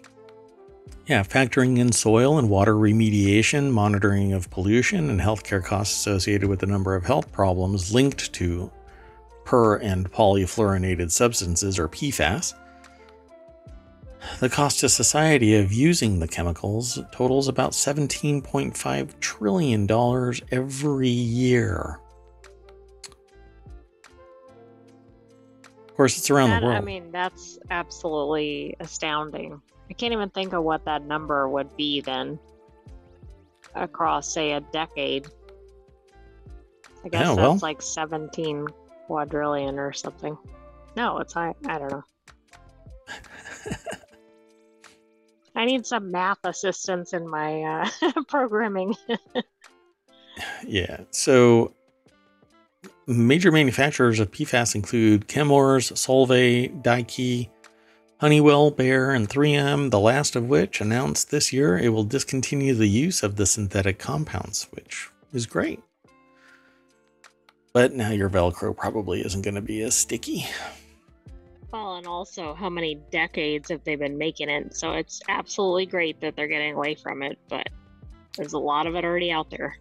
yeah, factoring in soil and water remediation, monitoring of pollution, and healthcare costs associated with the number of health problems linked to per and polyfluorinated substances or PFAS. The cost to society of using the chemicals totals about $17.5 trillion every year. Of course, it's around That- the world. I mean, that's absolutely astounding. I can't even think of what that number would be then across, say, a decade. I guess Yeah, that's well- like 17 quadrillion or something. No, it's I, I don't know. [laughs] I need some math assistance in my uh, [laughs] programming. [laughs] Yeah. So major manufacturers of PFAS include Chemours, Solvay, Daikin, Honeywell, Bayer, and 3M, the last of which announced this year it will discontinue the use of the synthetic compounds, which is great. But now your Velcro probably isn't going to be as sticky. Well, and also how many decades have they been making it? So it's absolutely great that they're getting away from it, but there's a lot of it already out there.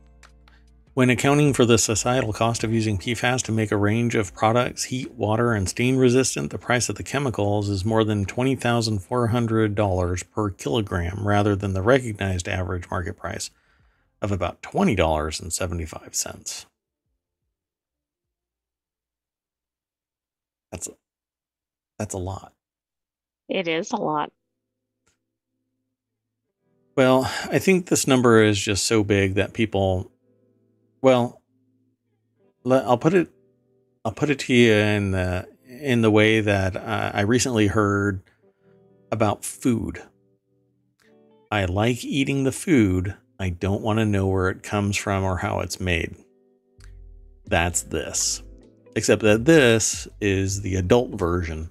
When accounting for the societal cost of using PFAS to make a range of products heat, water, and stain resistant, the price of the chemicals is more than $20,400 per kilogram rather than the recognized average market price of about $20.75. That's that's a lot. It is a lot. Well, I think this number is just so big that people, well, let, I'll put it, I'll put it to you in the in the way that uh, I recently heard about food. I like eating the food. I don't want to know where it comes from or how it's made. That's this. Except that this is the adult version.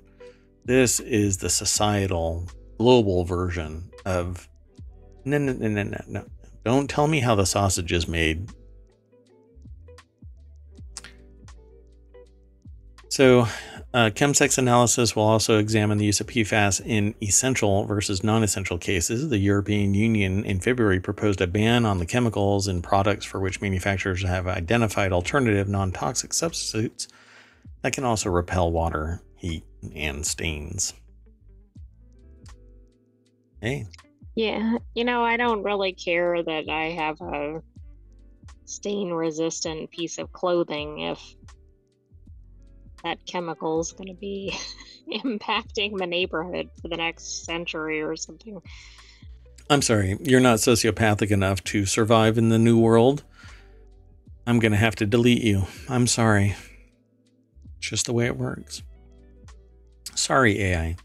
This is the societal, global version of no, no, no, no, no, no. Don't tell me how the sausage is made. So, uh, ChemSec's analysis will also examine the use of PFAS in essential versus non essential cases. The European Union in February proposed a ban on the chemicals in products for which manufacturers have identified alternative non toxic substitutes that can also repel water, heat, and stains. Hey. Yeah, you know, I don't really care that I have a stain resistant piece of clothing if that chemical is going to be [laughs] impacting the neighborhood for the next century or something. I'm sorry, you're not sociopathic enough to survive in the new world. I'm going to have to delete you. I'm sorry. It's just the way it works. Sorry, AI.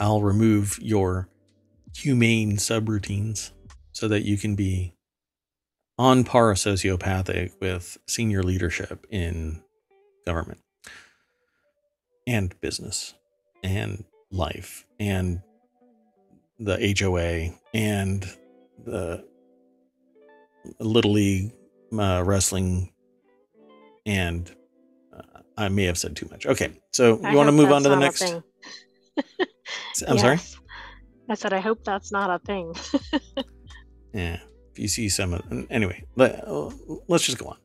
I'll remove your humane subroutines so that you can be on par sociopathic with senior leadership in government and business and life and the HOA and the Little League uh, wrestling and uh, I may have said too much. Okay, so you want to move on to the next? [laughs] I'm yes. sorry. I said I hope that's not a thing. [laughs] yeah, if you see some, of, anyway, let, let's just go on.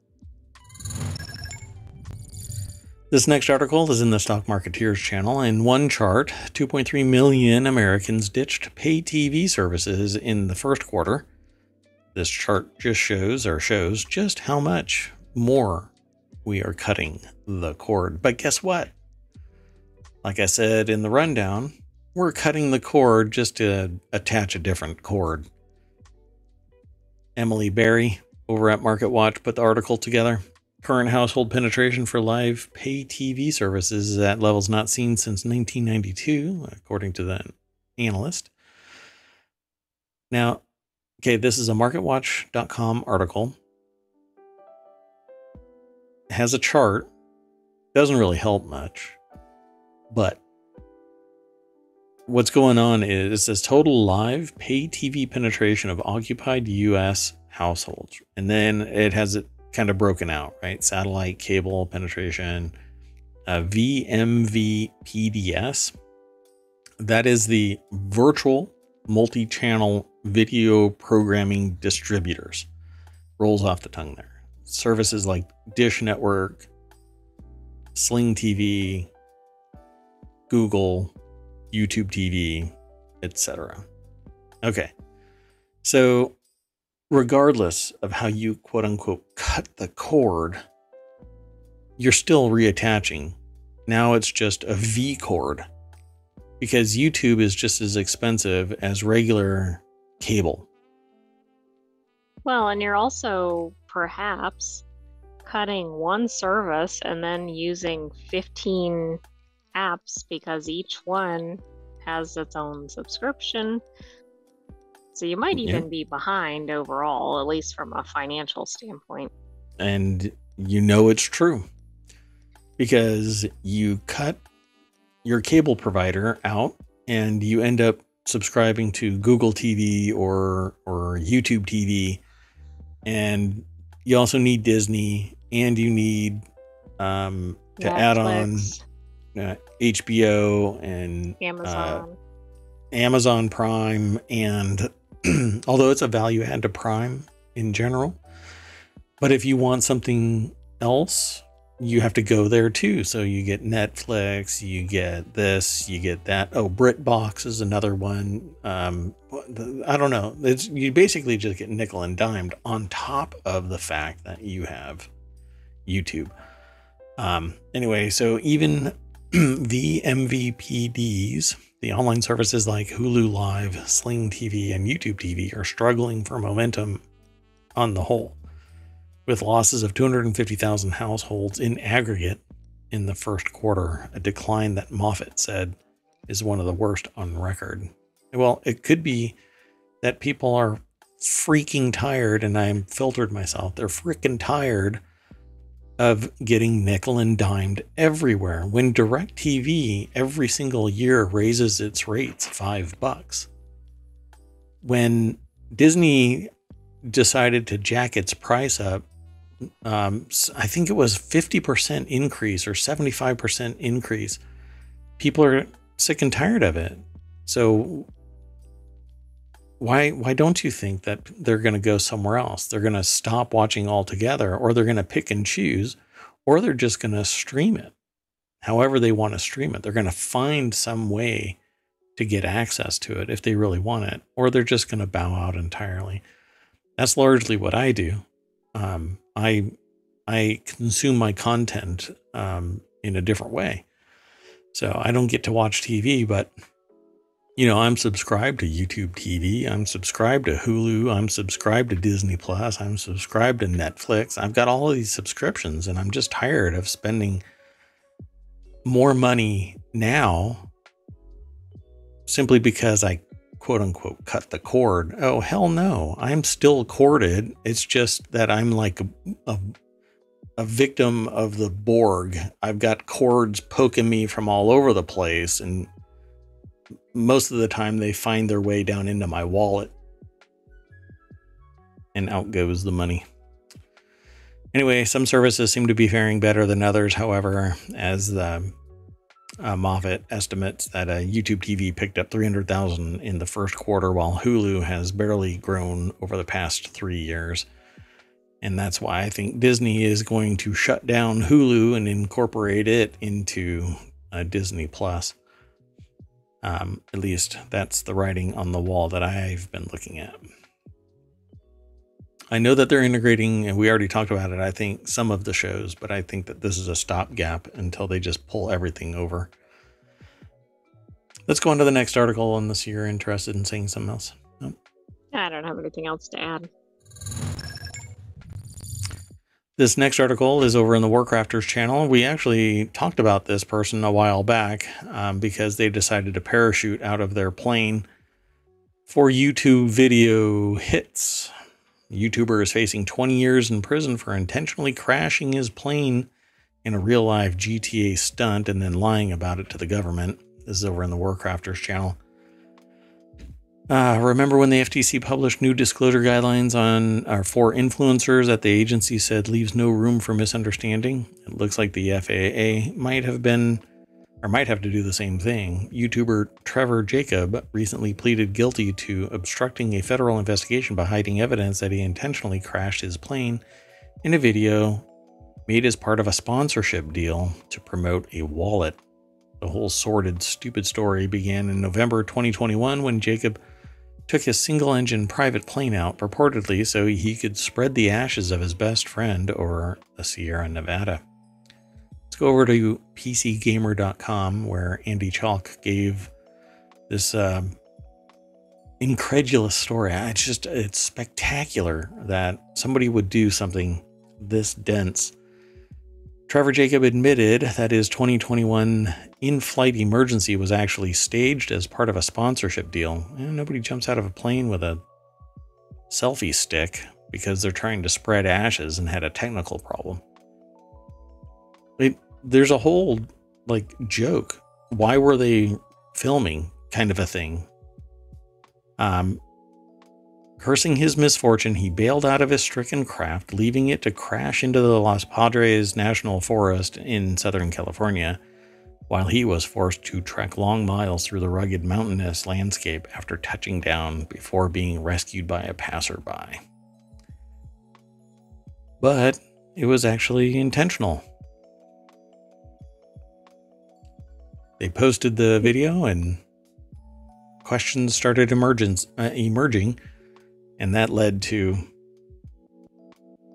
This next article is in the Stock Marketeers channel. In one chart, 2.3 million Americans ditched pay TV services in the first quarter. This chart just shows or shows just how much more we are cutting the cord. But guess what? Like I said in the rundown, we're cutting the cord just to attach a different cord. Emily Bary over at MarketWatch put the article together. Current household penetration for live pay TV services is at levels not seen since 1992, according to the analyst. Now, okay, this is a marketwatch.com article. It has a chart. Doesn't really help much. But what's going on is this total live pay TV penetration of occupied US households. And then it has it kind of broken out, right? Satellite cable penetration, uh, VMVPDS. That is the virtual multi channel video programming distributors. Rolls off the tongue there. Services like Dish Network, Sling TV, Google, YouTube TV, etc. Okay. So regardless of how you quote unquote cut the cord, you're still reattaching. Now it's just a V cord because YouTube is just as expensive as regular cable. Well, and you're also perhaps cutting one service and then using 15 apps because each one has its own subscription so you might even yeah. be behind overall, at least from a financial standpoint. And you know it's true because you cut your cable provider out and you end up subscribing to Google TV or or YouTube TV and you also need Disney and you need um, to Netflix. add on uh, HBO and uh, Amazon. Uh, Amazon Prime and [clears throat] although it's a value add to Prime in general. But if you want something else, you have to go there too. So you get Netflix, you get this, you get that. Oh, BritBox is another one. Um, I don't know. It's you basically just get nickel and dimed on top of the fact that you have YouTube. Um, anyway, so even [clears throat] the MVPDs The online services like Hulu Live, Sling TV, and YouTube TV are struggling for momentum on the whole, with losses of 250,000 households in aggregate in the first quarter, a decline that Moffat said is one of the worst on record. Well, it could be that people are freaking tired, and I'm filtered myself. They're freaking tired of getting nickel and dimed everywhere. When DirecTV every single year raises its rates five bucks. When Disney decided to jack its price up, um, I think it was 50% increase or 75% increase. People are sick and tired of it. So why why don't you think that they're going to go somewhere else? They're going to stop watching altogether or they're going to pick and choose or they're just going to stream it. However they want to stream it. They're going to find some way to get access to it if they really want it or they're just going to bow out entirely. That's largely what I do. Um, I I consume my content um, in a different way. So I don't get to watch TV, but you know, I'm subscribed to YouTube TV. I'm subscribed to Hulu. I'm subscribed to Disney Plus. I'm subscribed to Netflix. I've got all of these subscriptions and I'm just tired of spending more money now simply because I quote unquote cut the cord. Oh, hell no. I'm still corded. It's just that I'm like a, a, a victim of the Borg. I've got cords poking me from all over the place and most of the time they find their way down into my wallet and out goes the money. Anyway, some services seem to be faring better than others. However, as the uh, Moffett estimates that uh, YouTube TV picked up 300,000 in the first quarter, while Hulu has barely grown over the past three years. And that's why I think Disney is going to shut down Hulu and incorporate it into uh, Disney Plus. Um, at least that's the writing on the wall that I've been looking at. I know that they're integrating, and we already talked about it, I think, some of the shows, but I think that this is a stopgap until they just pull everything over. Let's go on to the next article unless you're interested in saying something else. I don't have anything else to add. This next article is over in the Warcrafters channel. We actually talked about this person a while back um, because they decided to parachute out of their plane for YouTube video hits. YouTuber is facing 20 years in prison for intentionally crashing his plane in a real life GTA stunt and then lying about it to the government. This is over in the Warcrafters channel. Uh, remember when the FTC published new disclosure guidelines on our for influencers that the agency said leaves no room for misunderstanding? It looks like the FAA might have been or might have to do the same thing. YouTuber Trevor Jacob recently pleaded guilty to obstructing a federal investigation by hiding evidence that he intentionally crashed his plane in a video made as part of a sponsorship deal to promote a wallet. The whole sordid, stupid story began in November 2021 when Jacob took his single engine private plane out, purportedly so he could spread the ashes of his best friend over the Sierra Nevada. Let's go over to PCGamer.com where Andy Chalk gave this uh, incredulous story. It's just, it's spectacular that somebody would do something this dense Trevor Jacob admitted that his 2021 in flight emergency was actually staged as part of a sponsorship deal. Nobody jumps out of a plane with a selfie stick because they're trying to spread ashes and had a technical problem. It, there's a whole like joke. Why were they filming kind of a thing? Um, Cursing his misfortune, he bailed out of his stricken craft, leaving it to crash into the Los Padres National Forest in Southern California, while he was forced to trek long miles through the rugged mountainous landscape after touching down before being rescued by a passerby. But it was actually intentional. They posted the video and questions started emerging, uh, emerging and that led to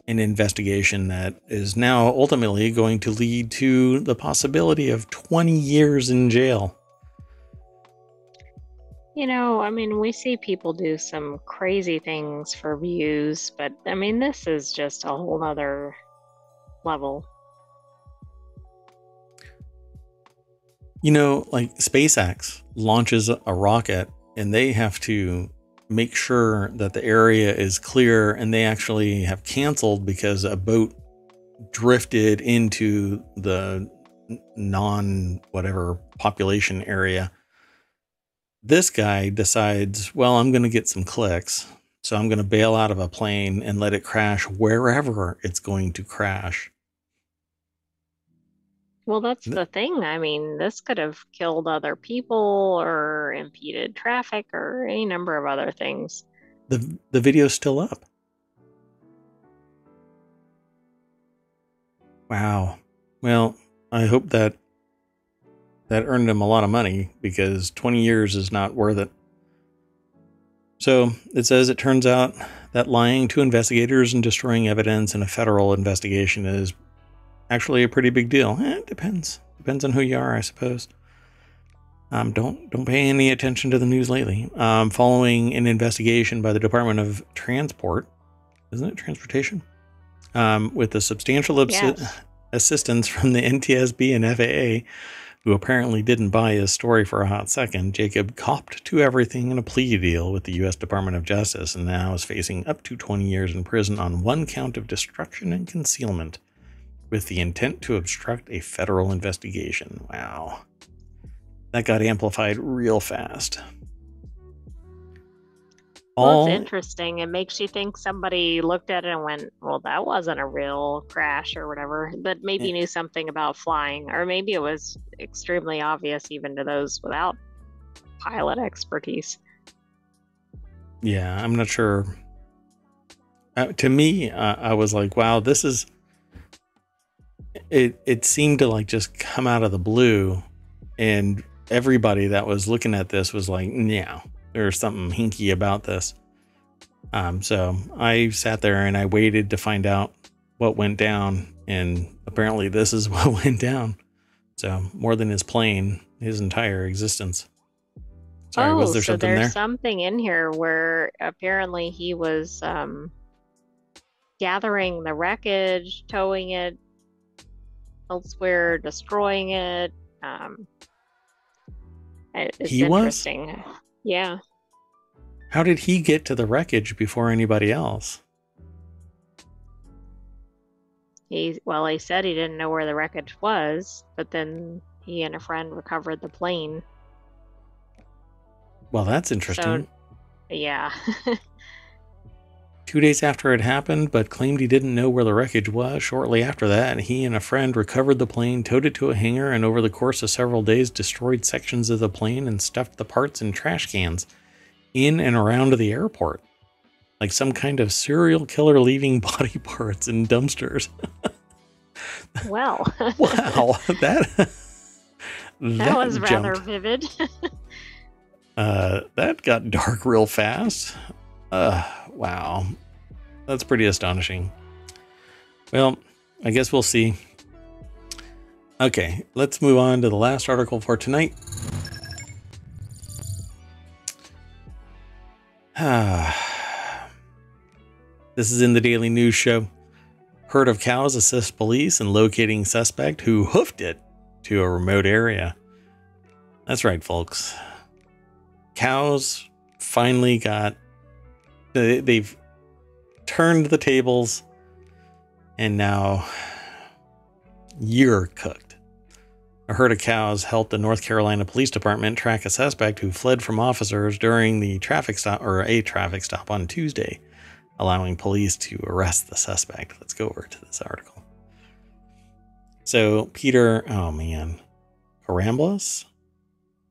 an investigation that is now ultimately going to lead to the possibility of 20 years in jail. You know, I mean, we see people do some crazy things for views, but I mean, this is just a whole nother level. You know, like SpaceX launches a rocket and they have to make sure that the area is clear and they actually have canceled because a boat drifted into the non whatever population area. This guy decides, well, I'm going to get some clicks. So I'm going to bail out of a plane and let it crash wherever it's going to crash. Well, that's the thing. I mean, this could have killed other people or impeded traffic or any number of other things. The the video's still up. Wow. Well, I hope that that earned him a lot of money because 20 years is not worth it. So it says it turns out that lying to investigators and destroying evidence in a federal investigation is actually a pretty big deal. Eh, it depends. Depends on who you are, I suppose. Um, don't don't pay any attention to the news lately. Um, following an investigation by the Department of Transport, isn't it transportation? Um, with the substantial abs- Yes. [laughs] assistance from the NTSB and FAA, who apparently didn't buy his story for a hot second, Jacob copped to everything in a plea deal with the U.S. Department of Justice and now is facing up to 20 years in prison on one count of destruction and concealment with the intent to obstruct a federal investigation. Wow. That got amplified real fast. Well, it's interesting. It makes you think somebody looked at it and went, well, that wasn't a real crash or whatever, but maybe Yeah. knew something about flying, or maybe it was extremely obvious even to those without pilot expertise. Yeah, I'm not sure. Uh, to me, uh, I was like, "Wow, this is." It it seemed to like just come out of the blue, and everybody that was looking at this was like, "Yeah, there's something hinky about this." Um, so I sat there and I waited to find out what went down, and apparently, this is [laughs] what went down. So more than his plane, his entire existence. Sorry, oh, was there so something there's there? something in here where apparently he was um, gathering the wreckage, towing it elsewhere, destroying it. Um, it's He was? Yeah. How did he get to the wreckage before anybody else? He well, he said he didn't know where the wreckage was, but then he and a friend recovered the plane. Well, that's interesting. Yeah. [laughs] Two days after it happened, but claimed he didn't know where the wreckage was. Shortly after that, he and a friend recovered the plane, towed it to a hangar, and over the course of several days, destroyed sections of the plane and stuffed the parts in trash cans in and around the airport. Like some kind of serial killer leaving [laughs] body parts in dumpsters. [laughs] well, Wow, [laughs] that that was rather vivid. Uh, that got dark real fast. Uh, wow. That's pretty astonishing. Well, I guess we'll see. Okay, let's move on to the last article for tonight. [sighs] This is in the Daily News Show. Herd of cows assist police in locating suspect who hoofed it to a remote area. That's right, folks cows finally got they've turned the tables and now you're cooked a herd of cows helped the north carolina police department track a suspect who fled from officers during the traffic stop or a traffic stop on tuesday allowing police to arrest the suspect let's go over to this article so peter oh man Caramblas?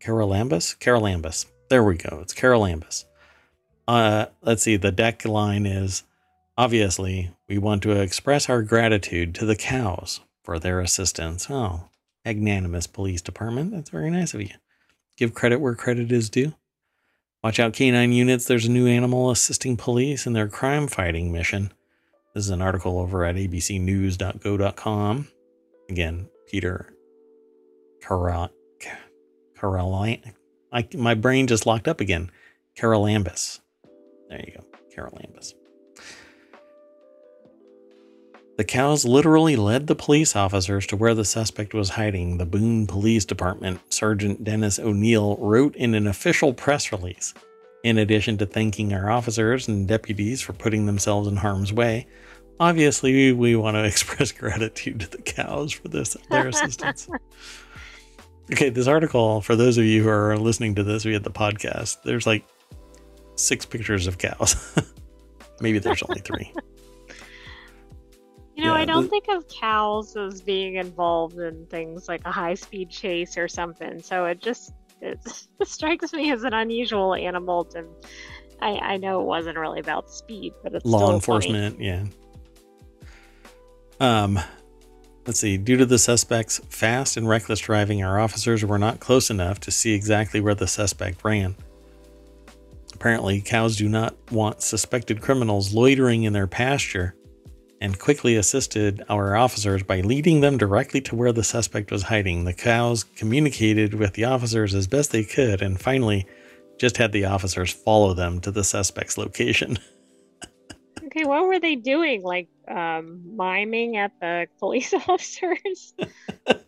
Charalambous? Charalambous. There we go. It's Charalambous. Uh, let's see. The deck line is obviously we want to express our gratitude to the cows for their assistance. Oh, magnanimous police department. That's very nice of you. Give credit where credit is due. Watch out, canine units. There's a new animal assisting police in their crime fighting mission. This is an article over at abcnews.go.com. Again, Peter Carol, Caroline. I, my brain just locked up again. Charalambous. There you go. Charalambous. The cows literally led the police officers to where the suspect was hiding. The Boone Police Department Sergeant Dennis O'Neill wrote in an official press release. In addition to thanking our officers and deputies for putting themselves in harm's way, obviously we want to [laughs] express gratitude to the cows for this their assistance. [laughs] okay, this article for those of you who are listening to this via the podcast, there's like six pictures of cows. [laughs] Maybe there's only three. [laughs] You know, Yeah, I don't the- think of cows as being involved in things like a high speed chase or something. So it just it [laughs] strikes me as an unusual animal to I, I know it wasn't really about speed, but it's law still funny. enforcement yeah um let's see due to the suspect's fast and reckless driving our officers were not close enough to see exactly where the suspect ran apparently cows do not want suspected criminals loitering in their pasture and quickly assisted our officers by leading them directly to where the suspect was hiding the cows communicated with the officers as best they could and finally just had the officers follow them to the suspect's location [laughs] Okay, what were they doing? Like um, miming at the police [laughs] officers? [laughs]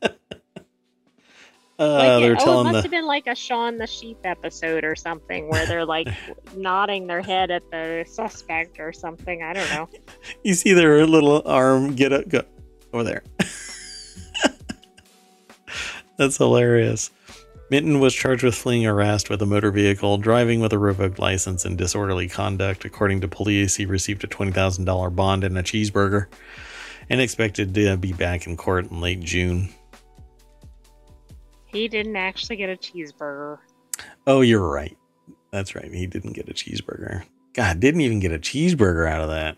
Uh, like, they're oh, it must the have been like a Shaun the Sheep episode or something where they're like [laughs] nodding their head at the suspect or something. I don't know. [laughs] you see their little arm get up go over there. [laughs] That's hilarious. Minton was charged with fleeing arrest with a motor vehicle, driving with a revoked license, and disorderly conduct. According to police, he received a $20,000 bond and a cheeseburger and expected to be back in court in late June. He didn't actually get a cheeseburger. Oh, you're right. That's right. He didn't get a cheeseburger. God, didn't even get a cheeseburger out of that.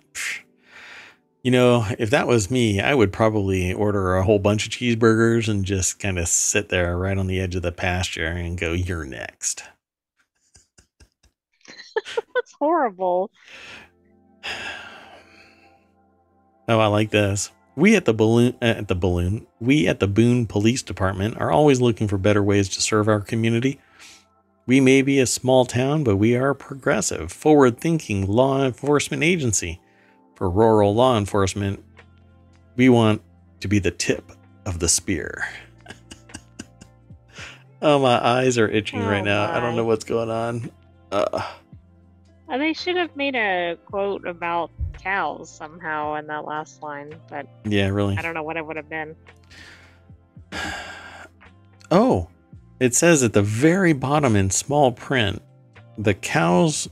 You know, if that was me, I would probably order a whole bunch of cheeseburgers and just kind of sit there right on the edge of the pasture and go, You're next. That's [laughs] horrible. Oh, I like this. We at the balloon uh, at the balloon, we at the Boone Police Department are always looking for better ways to serve our community. We may be a small town, but we are a progressive, forward-thinking law enforcement agency. For rural law enforcement, we want to be the tip of the spear. [laughs] oh, my eyes are itching Oh, right now. I don't know what's going on. Uh, Uh, they should have made a quote about cows somehow in that last line, but yeah, really. I don't know what it would have been. [sighs] Oh, it says at the very bottom in small print, the cows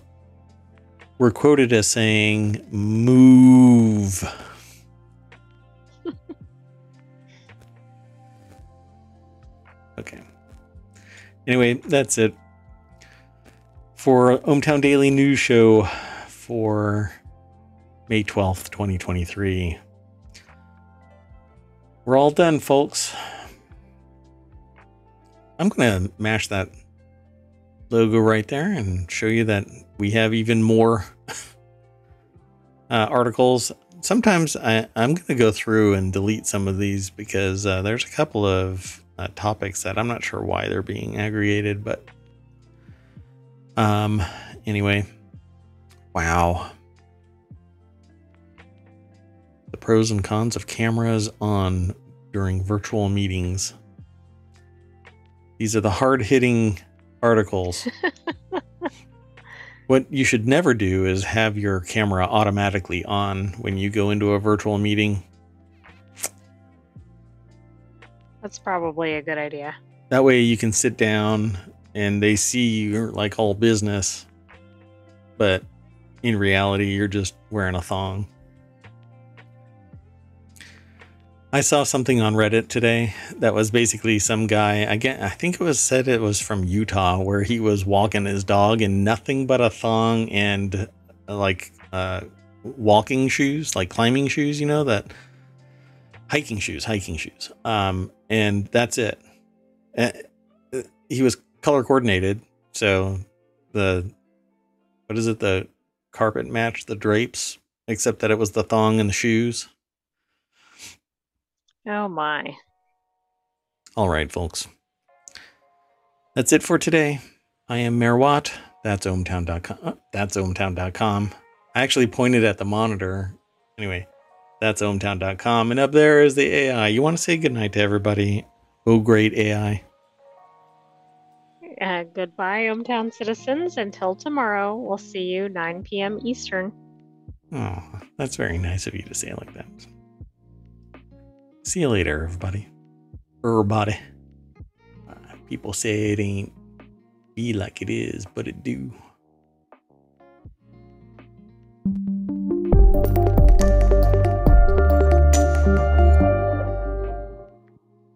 were quoted as saying, move. [laughs] okay. Anyway, that's it for ohmTown Daily News Show for May 12th, 2023. We're all done, folks. I'm going to mash that logo right there and show you that we have even more [laughs] uh, articles. Sometimes I, I'm going to go through and delete some of these because uh, there's a couple of uh, topics that I'm not sure why they're being aggregated, but um, anyway, wow. Pros and cons of cameras on during virtual meetings. These are the hard hitting articles. [laughs] what you should never do is have your camera automatically on when you go into a virtual meeting. That's probably a good idea. That way you can sit down and they see you're like all business, but in reality, you're just wearing a thong. I saw something on Reddit today that was basically some guy. Again, I think it was said it was from Utah, where he was walking his dog in nothing but a thong and uh, like uh, walking shoes, like climbing shoes. You know that hiking shoes, hiking shoes. Um, and that's it. Uh, he was color coordinated, so the what is it? The carpet matched the drapes, except that it was the thong and the shoes. Oh my. All right, folks. That's it for today. I am Mayor Watt. That's ohmtown.com. uh, That's ohmtown.com. I actually pointed at the monitor. Anyway, that's ohmtown.com. And up there is the AI. You want to say goodnight to everybody? Oh, great AI. Uh, goodbye, ohmTown citizens. Until tomorrow, we'll see you 9 p.m. Eastern. Oh, that's very nice of you to say it like that. See you later, everybody. Everybody. Uh, people say it ain't be like it is, but it do.